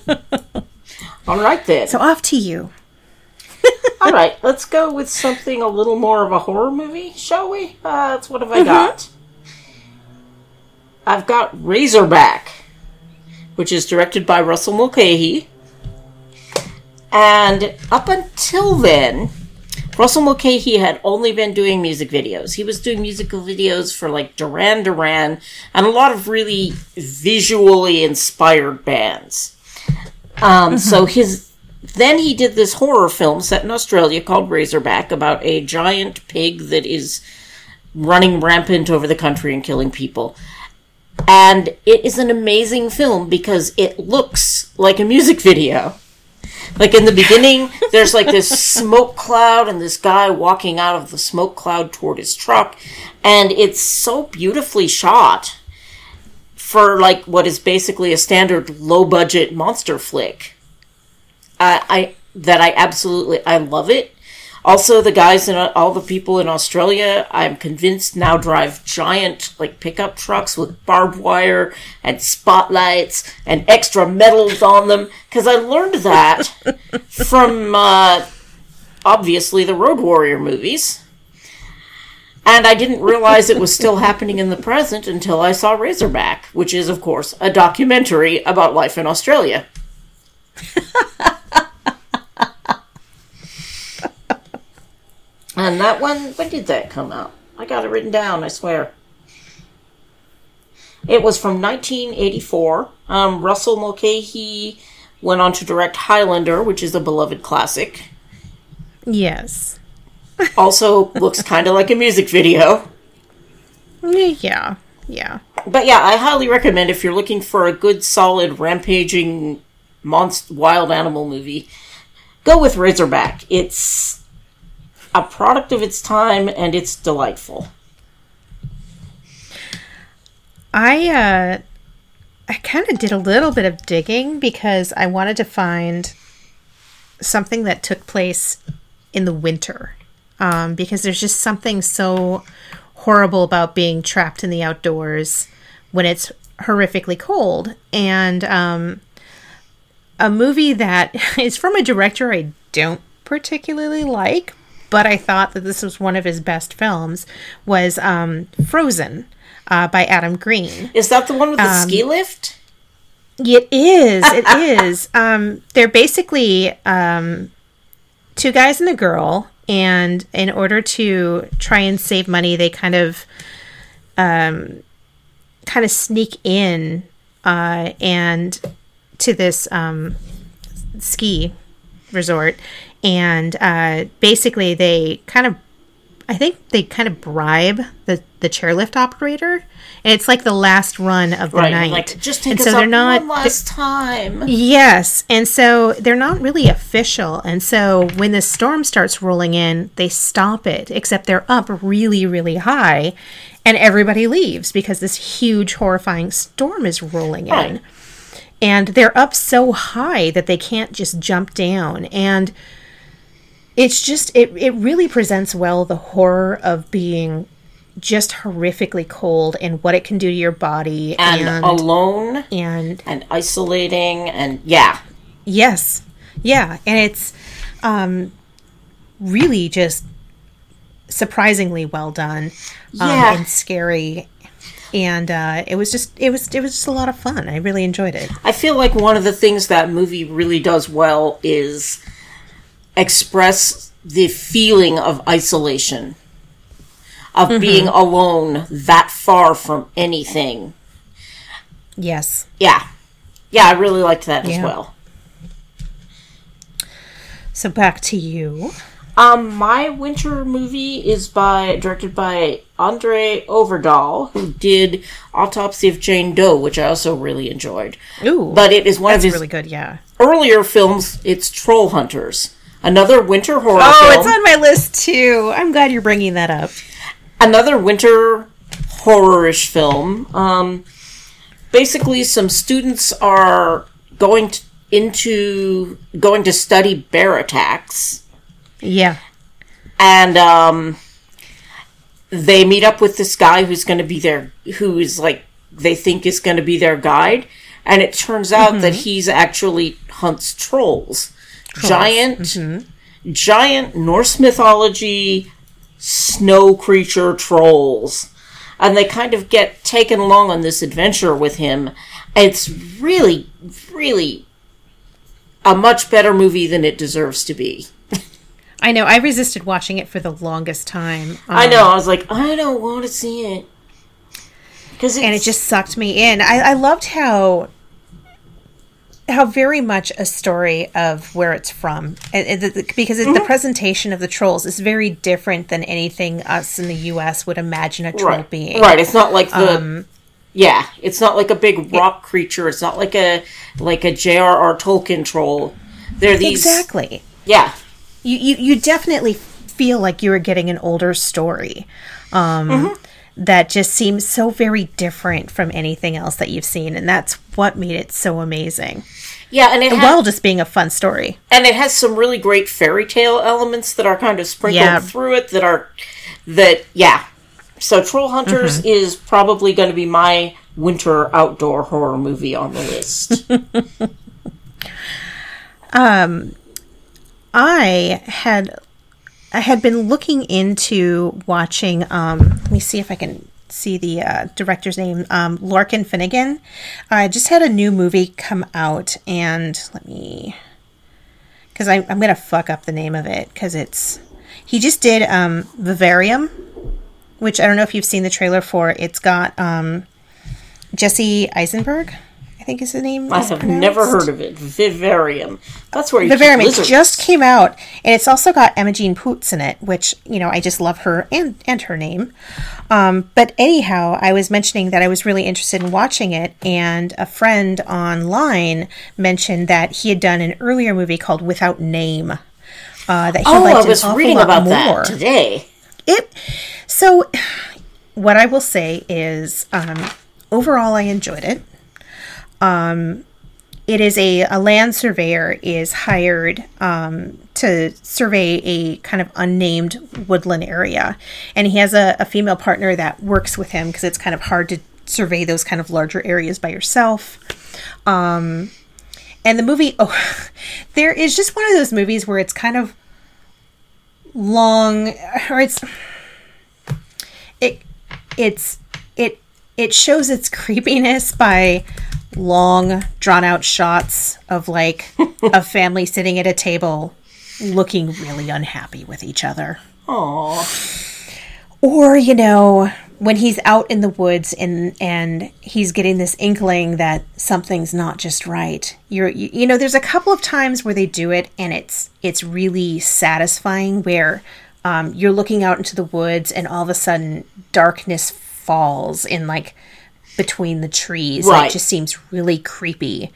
All right then. So off to you. All right, let's go with something a little more of a horror movie, shall we? Uh, that's what have I got? I've got Razorback, which is directed by Russell Mulcahy. And up until then, Russell Mulcahy had only been doing music videos. He was doing musical videos for like Duran Duran and a lot of really visually inspired bands. Um, So his then he did this horror film set in Australia called Razorback about a giant pig that is running rampant over the country and killing people. And it is an amazing film because it looks like a music video. Like in the beginning, there's like this smoke cloud and this guy walking out of the smoke cloud toward his truck. And it's so beautifully shot for like what is basically a standard low budget monster flick. I, I that I absolutely I love it. Also, the guys and all the people in Australia, I'm convinced now drive giant like pickup trucks with barbed wire and spotlights and extra medals on them. Because I learned that from uh, obviously the Road Warrior movies. And I didn't realize it was still happening in the present until I saw Razorback, which is, of course, a documentary about life in Australia. and that one, when did that come out? I got it written down, I swear. It was from 1984. Um, Russell Mulcahy went on to direct Highlander, which is a beloved classic. Yes. Also looks kind of like a music video. Yeah. Yeah. But yeah, I highly recommend if you're looking for a good, solid, rampaging, monst- wild animal movie, go with Razorback. It's a product of its time and it's delightful. I uh I kind of did a little bit of digging because I wanted to find something that took place in the winter. Um, because there's just something so horrible about being trapped in the outdoors when it's horrifically cold. And um, a movie that is from a director I don't particularly like, but I thought that this was one of his best films, was um, Frozen uh, by Adam Green. Is that the one with the ski lift? It is. It is. Um, they're basically um, two guys and a girl, and in order to try and save money, they kind of, um, kind of sneak in, uh, and to this um, ski resort, and uh, basically they kind of I think they kind of bribe the the chairlift operator, and it's like the last run of the Right, night. like just take and us so up they're not one last time. Yes, and so they're not really official. And so when the storm starts rolling in, they stop it, except they're up really, really high, and everybody leaves because this huge, horrifying storm is rolling in. Right. And they're up so high that they can't just jump down. And it's just, it, it really presents well the horror of being just horrifically cold and what it can do to your body. And, and, alone and and isolating and yeah. Yes. Yeah, and it's um really just surprisingly well done. Um, Yeah. and scary. And uh it was just it was it was just a lot of fun. I really enjoyed it. I feel like one of the things that movie really does well is express the feeling of isolation, of Mm-hmm. being alone that far from anything. Yes. Yeah. Yeah, I really liked that as well. So back to you. Um, my winter movie is by directed by André Øvredal, who did Autopsy of Jane Doe, which I also really enjoyed. Ooh. But it is one that's of his really good, yeah. earlier films. It's Troll Hunters, another winter horror Oh, film. it's on my list too. I'm glad you're bringing that up. another winter horrorish film. Um, basically, some students are going to, into going to study bear attacks, Yeah. and um, they meet up with this guy who's going to be their who is like they think is going to be their guide, and it turns out that he's actually hunts trolls, giant, giant Norse mythology snow creature trolls. And they kind of get taken along on this adventure with him. It's really, really a much better movie than it deserves to be. I know. I resisted watching it for the longest time. I um, know. I was like, I don't want to see it because and it just sucked me in. I, I loved how how very much a story of where it's from, and, and the, because it, the presentation of the trolls is very different than anything us in the U.S. would imagine a troll right. being. Right. It's not like the. Um, yeah, it's not like a big rock creature. It's not like a like a J.R.R. Tolkien troll. They're these Exactly. Yeah, You, you you definitely feel like you are getting an older story. Um, Mm-hmm. That just seems so very different from anything else that you've seen, and that's what made it so amazing. Yeah, and it While just being a fun story. and it has some really great fairy tale elements that are kind of sprinkled Yeah. through it that are that yeah so troll hunters is probably going to be my winter outdoor horror movie on the list um I had I had been looking into watching. Um, let me see if I can see the uh, director's name. Um, Lorcan Finnegan. I just had a new movie come out, and let me because I'm gonna fuck up the name of it because it's he just did um, Vivarium, which I don't know if you've seen the trailer for. It's got um, Jesse Eisenberg, I think is the name. I have pronounced. never heard of it. Vivarium. That's where you Vivarium. It just came out, and it's also got Imogen Poots in it, which you know I just love her and and her name. Um, but anyhow, I was mentioning that I was really interested in watching it, and a friend online mentioned that he had done an earlier movie called Without Name. Uh, that he Oh, liked I was reading about more. that today. It so what I will say is um, overall I enjoyed it. Um, it is a, a land surveyor is hired um, to survey a kind of unnamed woodland area, and he has a, a female partner that works with him because it's kind of hard to survey those kind of larger areas by yourself. Um, and the movie, oh, there is just one of those movies where it's kind of long, or it's it it's it it shows its creepiness by long drawn out shots of like a family sitting at a table looking really unhappy with each other Aww. or you know when he's out in the woods and and he's getting this inkling that something's not just right you're you, you know there's a couple of times where they do it and it's it's really satisfying where um, you're looking out into the woods and all of a sudden darkness falls in like between the trees. Right. it just seems really creepy.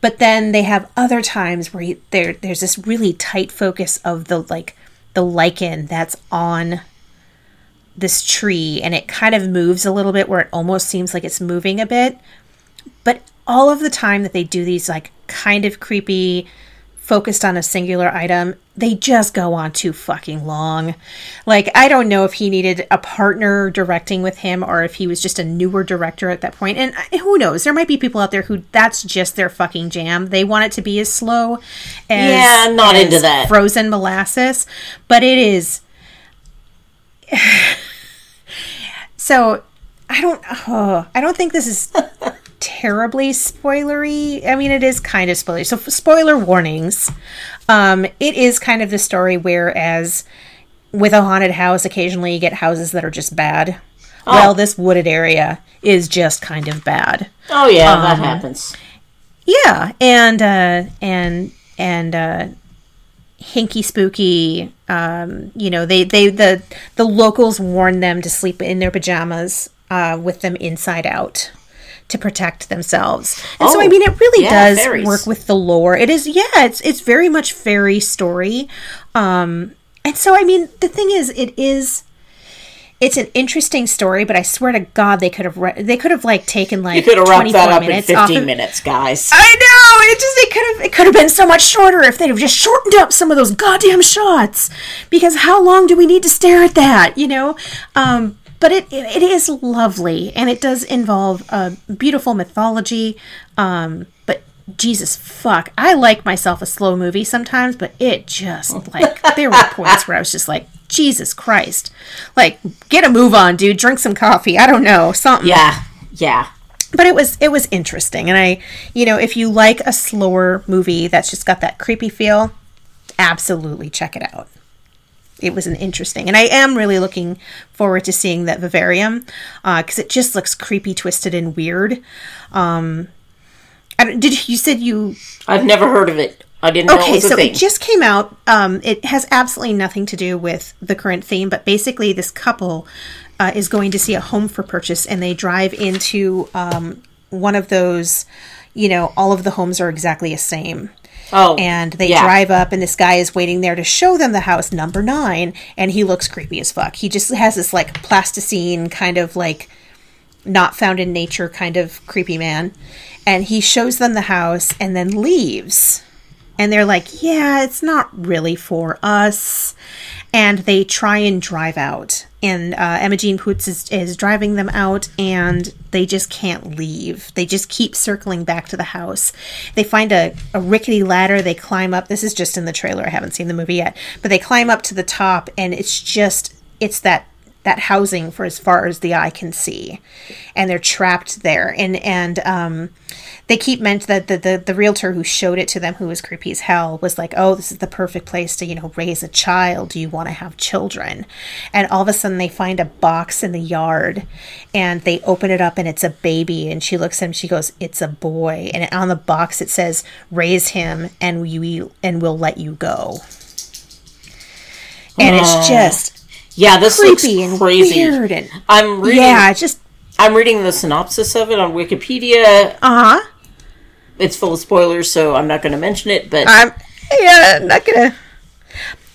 But then they have other times where there there's this really tight focus of the like the lichen that's on this tree and it kind of moves a little bit where it almost seems like it's moving a bit. But all of the time that they do these like kind of creepy focused on a singular item they just go on too fucking long like i don't know if he needed a partner directing with him or if he was just a newer director at that point. and uh, who knows there might be people out there who that's just their fucking jam they want it to be as slow as Yeah, not into that. frozen molasses but it is so I don't. Oh, I don't think this is terribly spoilery. I mean, it is kind of spoilery. So, spoiler warnings. Um, it is kind of the story whereas with a haunted house, occasionally you get houses that are just bad. Well, this wooded area is just kind of bad. Oh yeah, Um, that happens. Yeah, and uh, and and uh, hinky spooky. Um, you know, they they the the locals warn them to sleep in their pajamas uh, with them inside out to protect themselves. And so, I Oh, mean, it really yeah, does fairies. work with the lore. It is, yeah, it's it's very much fairy story. Um, and so, I mean, the thing is, it is. It's an interesting story, but I swear to God, they could have re- they could have like taken like You could have wrapped 24 that up in minutes fifteen of- minutes, guys. I know. It just it could have it could have been so much shorter if they'd have just shortened up some of those goddamn shots. Because how long do we need to stare at that? You know. Um, but it it is lovely and it does involve a beautiful mythology. Um, but Jesus fuck, I like myself a slow movie sometimes, but it just like there were points where I was just like. Jesus Christ. Like, get a move on, dude. Drink some coffee. I don't know. Something Yeah, yeah. but it was it was interesting and i you know if you like a slower movie that's just got that creepy feel absolutely check it out it was an interesting and i am really looking forward to seeing that vivarium because it just looks creepy twisted and weird um I don't- did you said you I've never heard of it. I didn't it Okay, so thing. it just came out. Um, it has absolutely nothing to do with the current theme, but basically, this couple uh, is going to see a home for purchase, and they drive into um, one of those. You know, all of the homes are exactly the same. Oh, And they yeah. drive up, and this guy is waiting there to show them the house number nine, and he looks creepy as fuck. He just has this like plasticine kind of like not found in nature kind of creepy man. And he shows them the house and then leaves. And they're like, yeah, it's not really for us. And they try and drive out. And uh, Imogen Poots is, is driving them out, and they just can't leave. They just keep circling back to the house. They find a, a rickety ladder. They climb up. This is just in the trailer. I haven't seen the movie yet. But they climb up to the top, and it's just, it's that that housing for as far as the eye can see, and they're trapped there. And and um, they keep meant that the, the the realtor who showed it to them, who was creepy as hell, was like, "Oh, this is the perfect place to you know raise a child. Do you want to have children?" And all of a sudden, they find a box in the yard, and they open it up, and it's a baby. And she looks at him. She goes, "It's a boy." And on the box it says, "Raise him, and we and we'll let you go." And it's just Yeah, this creepy looks and crazy. weird and I'm reading. yeah, just I'm reading the synopsis of it on Wikipedia. uh huh. It's full of spoilers, so I'm not going to mention it. But I'm yeah, not gonna.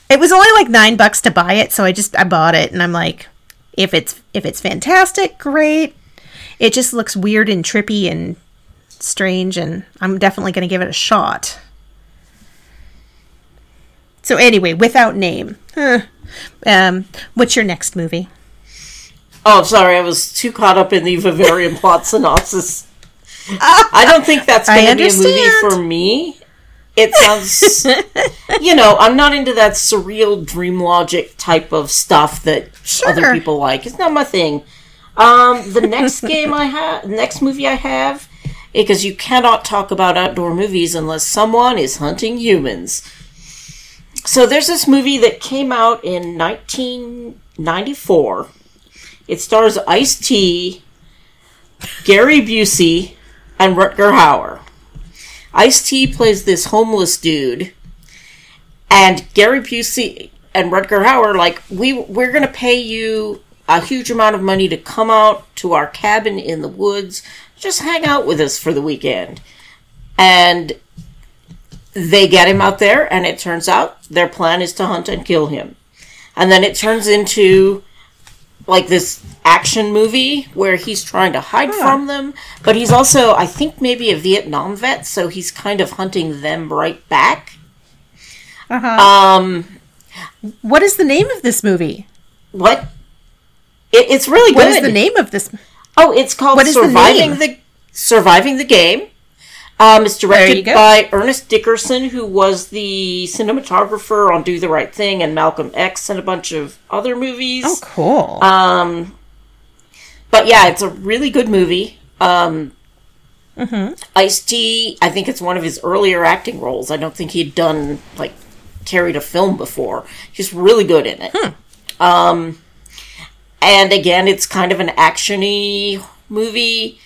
It was only like nine bucks to buy it, so I just I bought it, and I'm like, if it's if it's fantastic, great. It just looks weird and trippy and strange, and I'm definitely gonna give it a shot. So anyway, without name, Huh. Um, what's your next movie? oh, sorry, I was too caught up in the Vivarium plot synopsis. I don't think that's going to be a movie for me. It sounds, you know, I'm not into that surreal dream logic type of stuff that other people like. It's not my thing. Um, the next game I have, next movie I have, because you cannot talk about outdoor movies unless someone is hunting humans. So there's this movie that came out in 1994. It stars Ice T, Gary Busey, and Rutger Hauer. Ice T plays this homeless dude, and Gary Busey and Rutger Hauer like we we're gonna pay you a huge amount of money to come out to our cabin in the woods, just hang out with us for the weekend, and they get him out there, and it turns out their plan is to hunt and kill him, and then it turns into like this action movie where he's trying to hide from them, but he's also, I think, maybe a Vietnam vet, so he's kind of hunting them right back. Uh Um, What is the name of this movie? what? It, it's really What good. is the name of this? Oh, it's called What the Surviving name? the, Surviving the Game. Um, it's directed by Ernest Dickerson, who was the cinematographer on Do the Right Thing and Malcolm X and a bunch of other movies. Oh, cool. Um, but yeah, it's a really good movie. Um, Ice T, I think it's one of his earlier acting roles. I don't think he'd done like carried a film before. He's really good in it. Um, and again, it's kind of an actiony movie.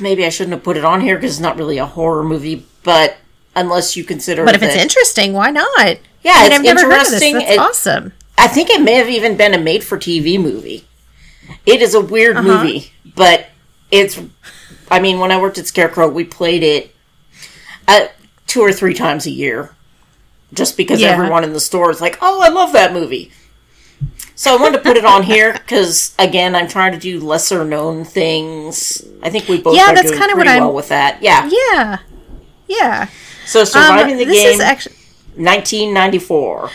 Maybe I shouldn't have put it on here because it's not really a horror movie, but unless you consider, but if it's interesting, why not? Yeah, I mean, it's I've never heard of this. That's It- awesome. I think it may have even been a made for TV movie. It is a weird Uh-huh. movie, but it's. I mean, when I worked at Scarecrow, we played it uh, two or three times a year, just because Yeah. everyone in the store is like, "Oh, I love that movie." So I wanted to put it on here because, again, I'm trying to do lesser known things. I think we both Yeah, that's doing kinda what I'm- well with that. Yeah. Yeah, yeah. So surviving Um, the this game, is actually. 1994.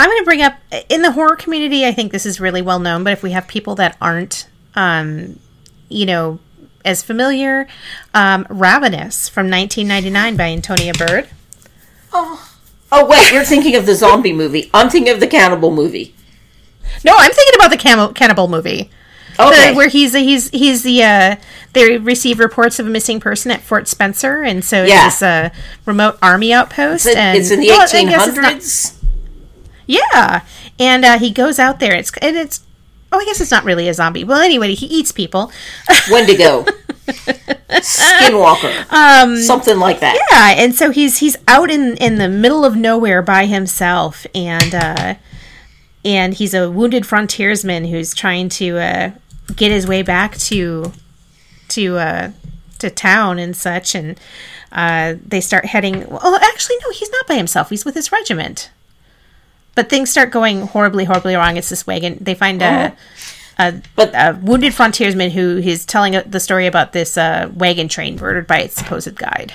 I'm going to bring up in the horror community. I think this is really well known, but if we have people that aren't, um, you know, as familiar, um, Ravenous from 1999 by Antonia Bird. Oh wait, you're thinking of the zombie movie. I'm thinking of the cannibal movie. No, I'm thinking about the cam- cannibal movie. Okay. The- where he's he's he's the uh, they receive reports of a missing person at Fort Spencer, and so Yeah. it's this uh, remote army outpost. It's, and it's in the well, I guess it's not- 1800s. Yeah, and uh, he goes out there. It's and it's oh, I guess it's not really a zombie. Well, anyway, he eats people. Wendigo, Skinwalker, um, something like that. Yeah, and so he's he's out in in the middle of nowhere by himself, and uh, and he's a wounded frontiersman who's trying to uh, get his way back to to uh, to town and such, and uh, they start heading. Oh, actually, no, he's not by himself. He's with his regiment. But things start going horribly, horribly wrong. It's this wagon. They find a, a, But- a wounded frontiersman who is telling the story about this uh, wagon train murdered by its supposed guide.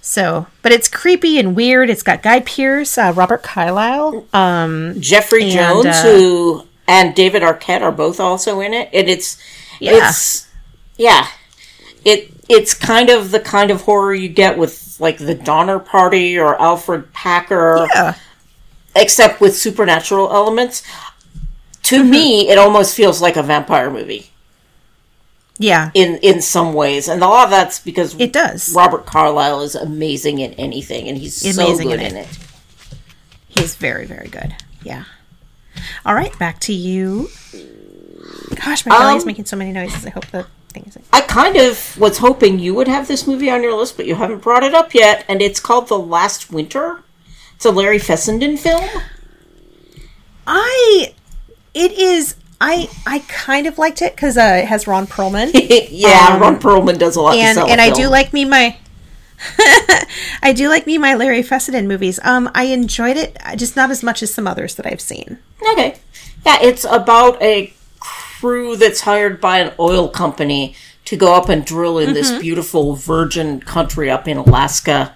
So, but it's creepy and weird. It's got Guy Pearce, uh, Robert Carlyle. Um, Jeffrey And, Jones, uh, who and David Arquette are both also in it, and it's Yeah. it's yeah, it it's kind of the kind of horror you get with like the Donner Party or Alfred Packer. yeah. except with supernatural elements. To Mm-hmm. me, it almost feels like a vampire movie Yeah. in in some ways, and a lot of that's because It does. Robert Carlyle is amazing in anything, and he's so good in in it. it. He's very, very good. Yeah. All right, back to you. Gosh, my belly's Um, making so many noises. I hope the thing is. I kind of was hoping you would have this movie on your list, but you haven't brought it up yet, and it's called The Last Winter. It's a Larry Fessenden film. I. It is. I I kind of liked it because uh, it has Ron Perlman. yeah, Um, Ron Perlman does a lot and and I do like me my I do like me my Larry Fessenden movies. Um, I enjoyed it, uh, just not as much as some others that I've seen. Okay. Yeah, it's about a crew that's hired by an oil company to go up and drill in Mm-hmm. this beautiful virgin country up in Alaska.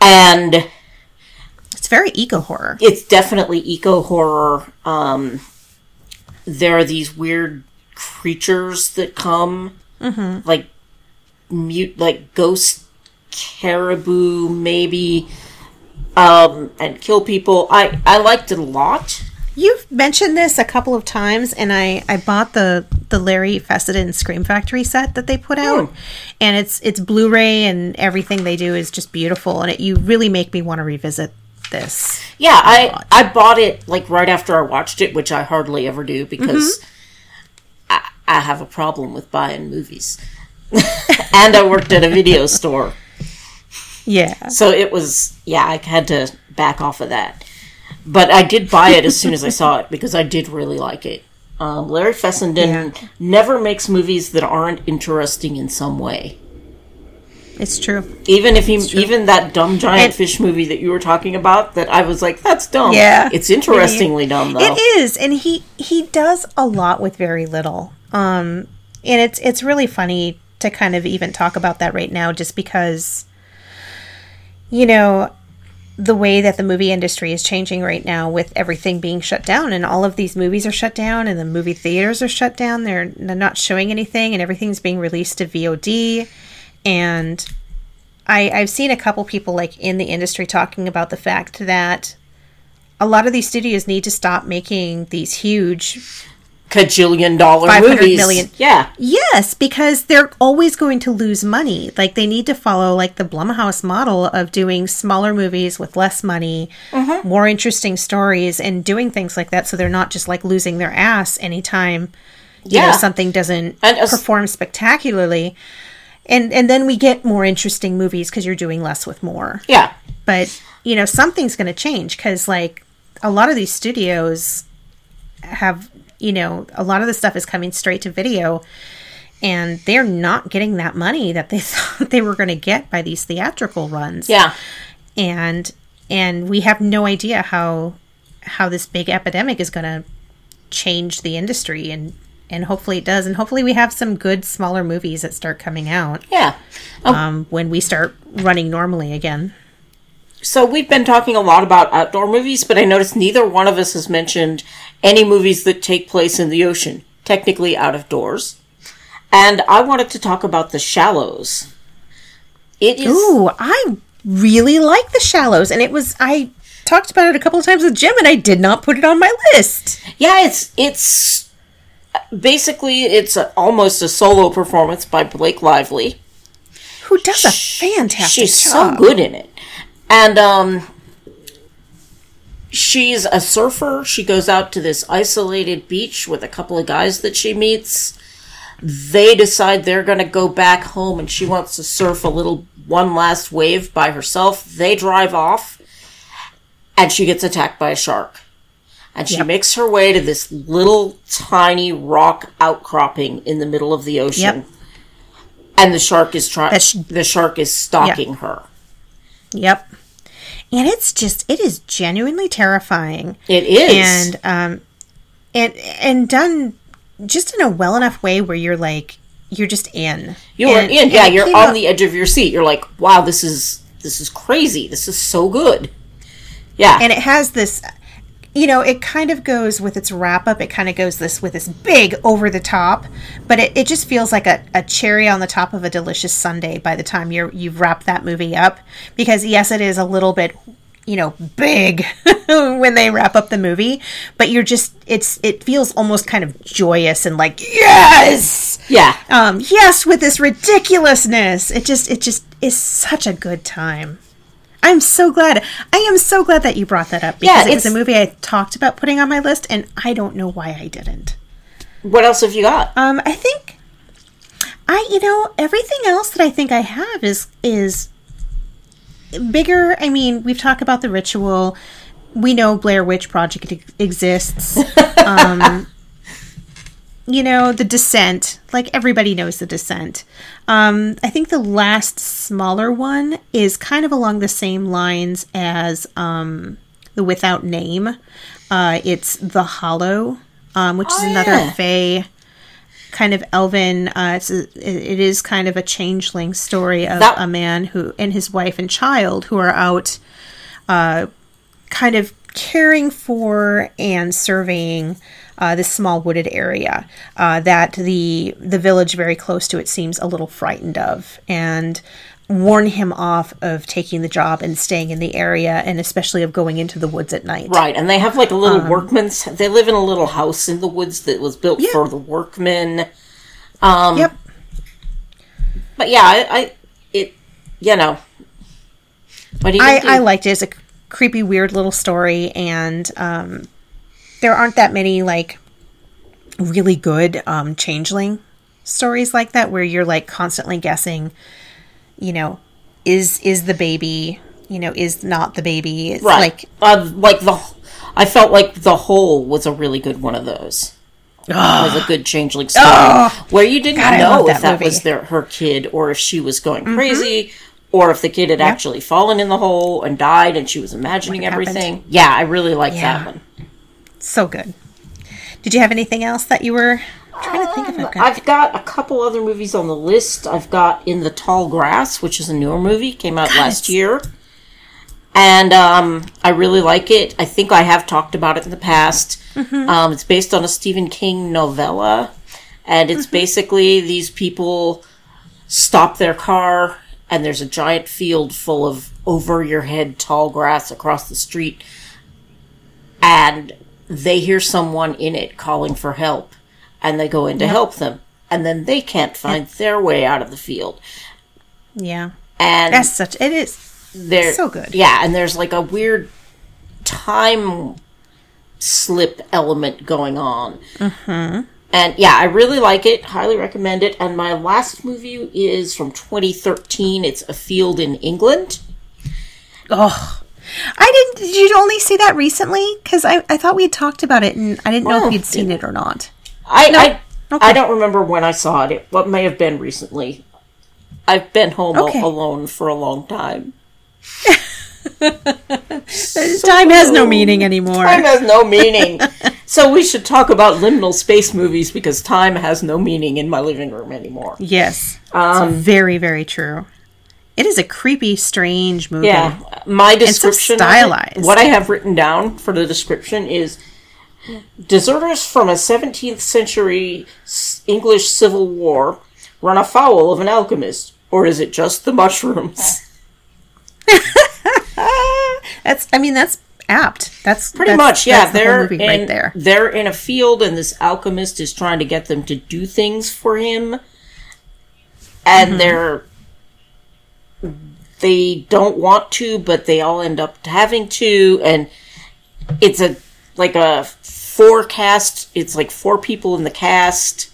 And It's very eco horror. it's definitely eco horror. Um, there are these weird creatures that come, Mm-hmm. like mute, like ghost caribou, maybe, um, and kill people. I I liked it a lot. You've mentioned this a couple of times, and I I bought the the Larry Fessenden Scream Factory set that they put out, Hmm. and it's it's Blu-ray and everything they do is just beautiful, and it you really make me want to revisit this. Yeah, I I bought it like right after I watched it, which I hardly ever do because I, I have a problem with buying movies, and I worked at a video store. Yeah, So it was, yeah, I had to back off of that. But I did buy it as soon as I saw it because I did really like it. Um, Larry Fessenden never makes movies that aren't interesting in some way. It's true. Even if he, even that dumb giant And- fish movie that you were talking about, that I was like, that's dumb. Yeah. it's interestingly dumb though. It is, and he he does a lot with very little. Um, and it's it's really funny to kind of even talk about that right now, just because, you know, the way that the movie industry is changing right now with everything being shut down and all of these movies are shut down and the movie theaters are shut down they're, they're not showing anything and everything's being released to VOD and I I've seen a couple people like in the industry talking about the fact that a lot of these studios need to stop making these huge Cajillion dollar 500 movies. million. Yeah. Yes, because they're always going to lose money. Like they need to follow like the Blumhouse model of doing smaller movies with less money, Mm-hmm. more interesting stories, and doing things like that. So they're not just like losing their ass anytime you Yeah. know something doesn't as- perform spectacularly. And and then we get more interesting movies because you're doing less with more. Yeah. But you know something's going to change because like a lot of these studios have you know a lot of the stuff is coming straight to video and they're not getting that money that they thought they were going to get by these theatrical runs Yeah. and and we have no idea how how this big epidemic is going to change the industry and and hopefully it does and hopefully we have some good smaller movies that start coming out Yeah. um, when we start running normally again So we've been talking a lot about outdoor movies, but I noticed neither one of us has mentioned any movies that take place in the ocean, technically out of doors. And I wanted to talk about The Shallows. It is Ooh, I really like The Shallows, and it was I talked about it a couple of times with Jim, and I did not put it on my list. yeah, it's it's basically it's a, almost a solo performance by Blake Lively. Who does a fantastic She's job? so good in it. And um she's a surfer. She goes out to this isolated beach with a couple of guys that she meets. They decide they're going to go back home and she wants to surf a little one last wave by herself. They drive off and she gets attacked by a shark. And she makes her way to this little tiny rock outcropping in the middle of the ocean. Yep. And the shark is trying. Sh- the shark is stalking her. Yep. And it's just it is genuinely terrifying. It is. And um and and done just in a well enough way where you're like you're just in. you're And- in. Yeah, you're on out- the edge of your seat. You're like, wow, this is this is crazy. This is so good. Yeah. and it has this you know it kind of goes with its wrap up it kind of goes this with this big over the top but it, it just feels like a, a cherry on the top of a delicious sundae by the time you're you've wrapped that movie up because yes it is a little bit you know, big when they wrap up the movie, but you're just it's it feels almost kind of joyous and like yes. Yeah. Um yes with this ridiculousness. It just it just is such a good time. I'm so glad. I am so glad that you brought that up because Yeah, it was a movie I talked about putting on my list and I don't know why I didn't. What else have you got? Um, I think I, you know, everything else that I think I have is is bigger. I mean, we've talked about the ritual. We know Blair Witch Project exists. um, you know, the descent. Like everybody knows the descent. Um, I think the last smaller one is kind of along the same lines as um, the Without Name. Uh, it's the Hollow, um, which is Oh, another yeah. Fey kind of elven. Uh, it's a, it is kind of a changeling story of That- a man who and his wife and child who are out, uh, kind of caring for and surveying. Uh, this small wooded area uh, that the the village very close to it seems a little frightened of, and warn him off of taking the job and staying in the area, and especially of going into the woods at night. Right, and they have like a little Um, workman's. They live in a little house in the woods that was built Yeah. for the workmen. Um, Yep. But yeah, I, I it, you know, what do you I, do? I liked it. It's a creepy, weird little story, and um, there aren't that many like really good um, changeling stories like that where you're like constantly guessing. You know, is is the baby? You know, is not the baby? It's right, Like uh, like the. I felt like the Hole was a really good one of those. was a good changeling story where you didn't God, know love if that that movie. was their her kid or if she was going crazy or if the kid had actually fallen in the hole and died and she was imagining What happened. everything. Yeah, I really like Yeah. that one. So good. Did you have anything else that you were I'm trying to think of? I've got- I've got a couple other movies on the list. I've got In the Tall Grass, which is a newer movie, came out last year. And um, I really like it. I think I have talked about it in the past. Um, it's based on a Stephen King novella. And it's basically these people stop their car, and there's a giant field full of over your head tall grass across the street. And they hear someone in it calling for help and they go in to help them and then they can't find their way out of the field yeah, and that's such. It is. they're so good. yeah and there's like a weird time slip element going on mm-hmm. and yeah i really like it highly recommend it and my last movie is from 2013 it's a field in england Oh, I didn't. Did you only see that recently? Because I, I thought we had talked about it, and I didn't know if you'd seen it or not. I I, Okay. I don't remember when I saw it. It what may have been recently. I've been home al- alone for a long time. Time has no meaning anymore. Time has no meaning. so we should talk about liminal space movies because time has no meaning in my living room anymore. Yes, Um, it's very very true. It is a creepy, strange movie. Yeah, my description, it- stylized. what I have written down for the description is deserters from a 17th century English civil war run afoul of an alchemist, or is it just the mushrooms? That's. I mean, that's apt. That's Pretty that's- much, yeah. the They're movie in, right there. They're in a field, and this alchemist is trying to get them to do things for him, and Mm-hmm. they're they don't want to, but they all end up having to, and it's a like a four cast. It's like four people in the cast.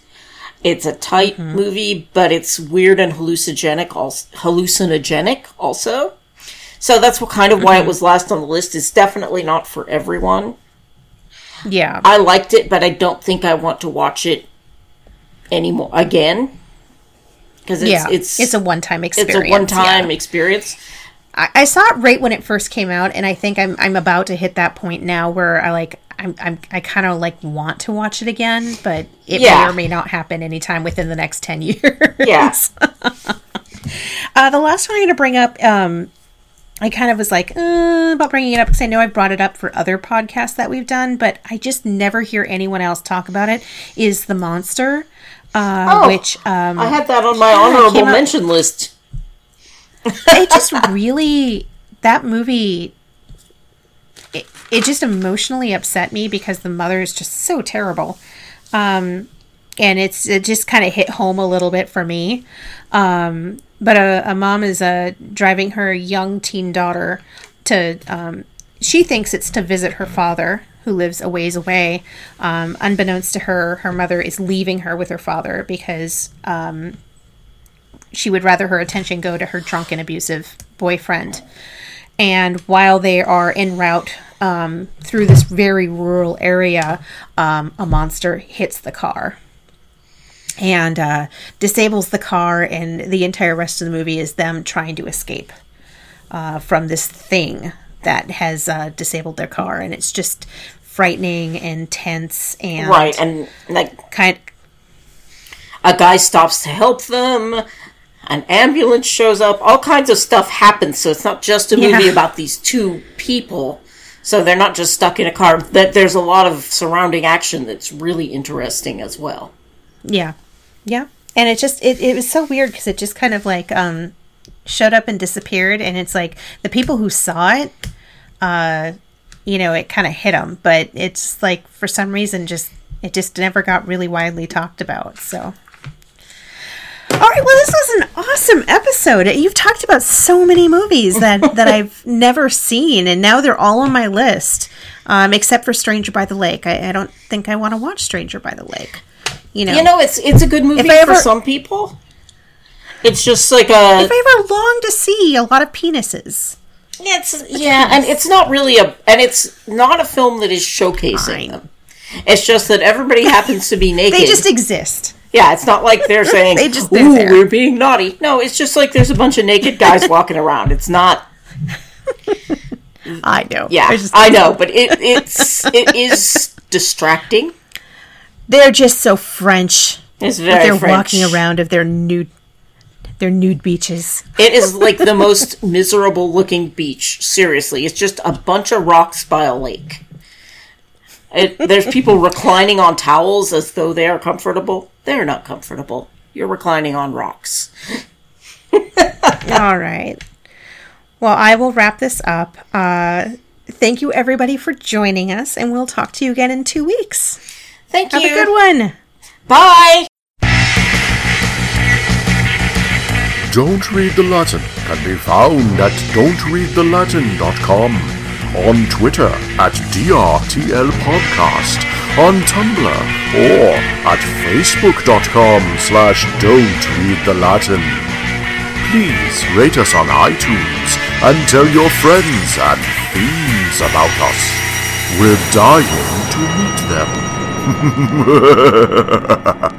It's a tight Mm-hmm. movie, but it's weird and hallucinogenic. Also, hallucinogenic also. So that's what kind of why Mm-hmm. it was last on the list. It's definitely not for everyone. Yeah. I liked it, but I don't think I want to watch it anymore again because it's yeah. it's It's, a one-time experience. it's a one time yeah. experience. I, I saw it right when it first came out, and I think I'm I'm about to hit that point now where I like I'm, I'm I kind of like want to watch it again, but it Yeah. may or may not happen anytime within the next ten years. Yeah, Uh, the last one I'm going to bring up, um, I kind of was like uh, about bringing it up because I know I've brought it up for other podcasts that we've done, but I just never hear anyone else talk about it. Is the monster, uh, Oh, which um, I had that on my honorable out- mention list. it just really that movie it, it just emotionally upset me because the mother is just so terrible. Um, and it's it just kind of hit home a little bit for me. Um, but a, a mom is uh, driving her young teen daughter to. Um, she thinks it's to visit her father, who lives a ways away. Um, unbeknownst to her, her mother is leaving her with her father because um, she would rather her attention go to her drunken, abusive boyfriend. And while they are en route um, through this very rural area, um, a monster hits the car and uh, disables the car, and the entire rest of the movie is them trying to escape uh, from this thing that has uh, disabled their car, and it's just frightening and tense and Right, and like kind. a guy stops to help them. An ambulance shows up. All kinds of stuff happens. So it's not just a movie Yeah. about these two people. So they're not just stuck in a car. That there's a lot of surrounding action that's really interesting as well. Yeah, yeah, and it just it, it was so weird because it just kind of like um showed up and disappeared, and it's like the people who saw it, uh, you know, it kind of hit them, but it's like for some reason just it just never got really widely talked about. So. All right, well, this was an awesome episode. You've talked about so many movies that, that I've never seen, and now they're all on my list, um, except for Stranger by the Lake. I, I don't think I want to watch Stranger by the Lake. You know, You know, it's it's a good movie I for some people. It's just like a if I ever long to see a lot of penises. It's yeah, and it's not really a, and it's not a film that is showcasing Fine. them. It's just that everybody happens to be naked. They just exist. yeah, it's not like they're saying, They just- they're "Ooh, there." we're being naughty." No, it's just like there's a bunch of naked guys walking around. It's not. I know. Yeah, just, I know, but it it's it is distracting. they're just so French. It's very they're French. walking around of their nude, their nude beaches. It is like the most miserable looking beach. Seriously, it's just a bunch of rocks by a lake. It, there's people reclining on towels as though they are comfortable. They're not comfortable. You're reclining on rocks. All right. Well, I will wrap this up. Uh, thank you, everybody, for joining us, and we'll talk to you again in two weeks. Thank Have you. a good one. Bye. Don't Read the Latin can be found at don'treadthelatin.com, on Twitter at DRTL Podcast, on Tumblr, or at facebook.com slash don't read the Latin. Please rate us on iTunes and tell your friends and fiends about us. We're dying to meet them.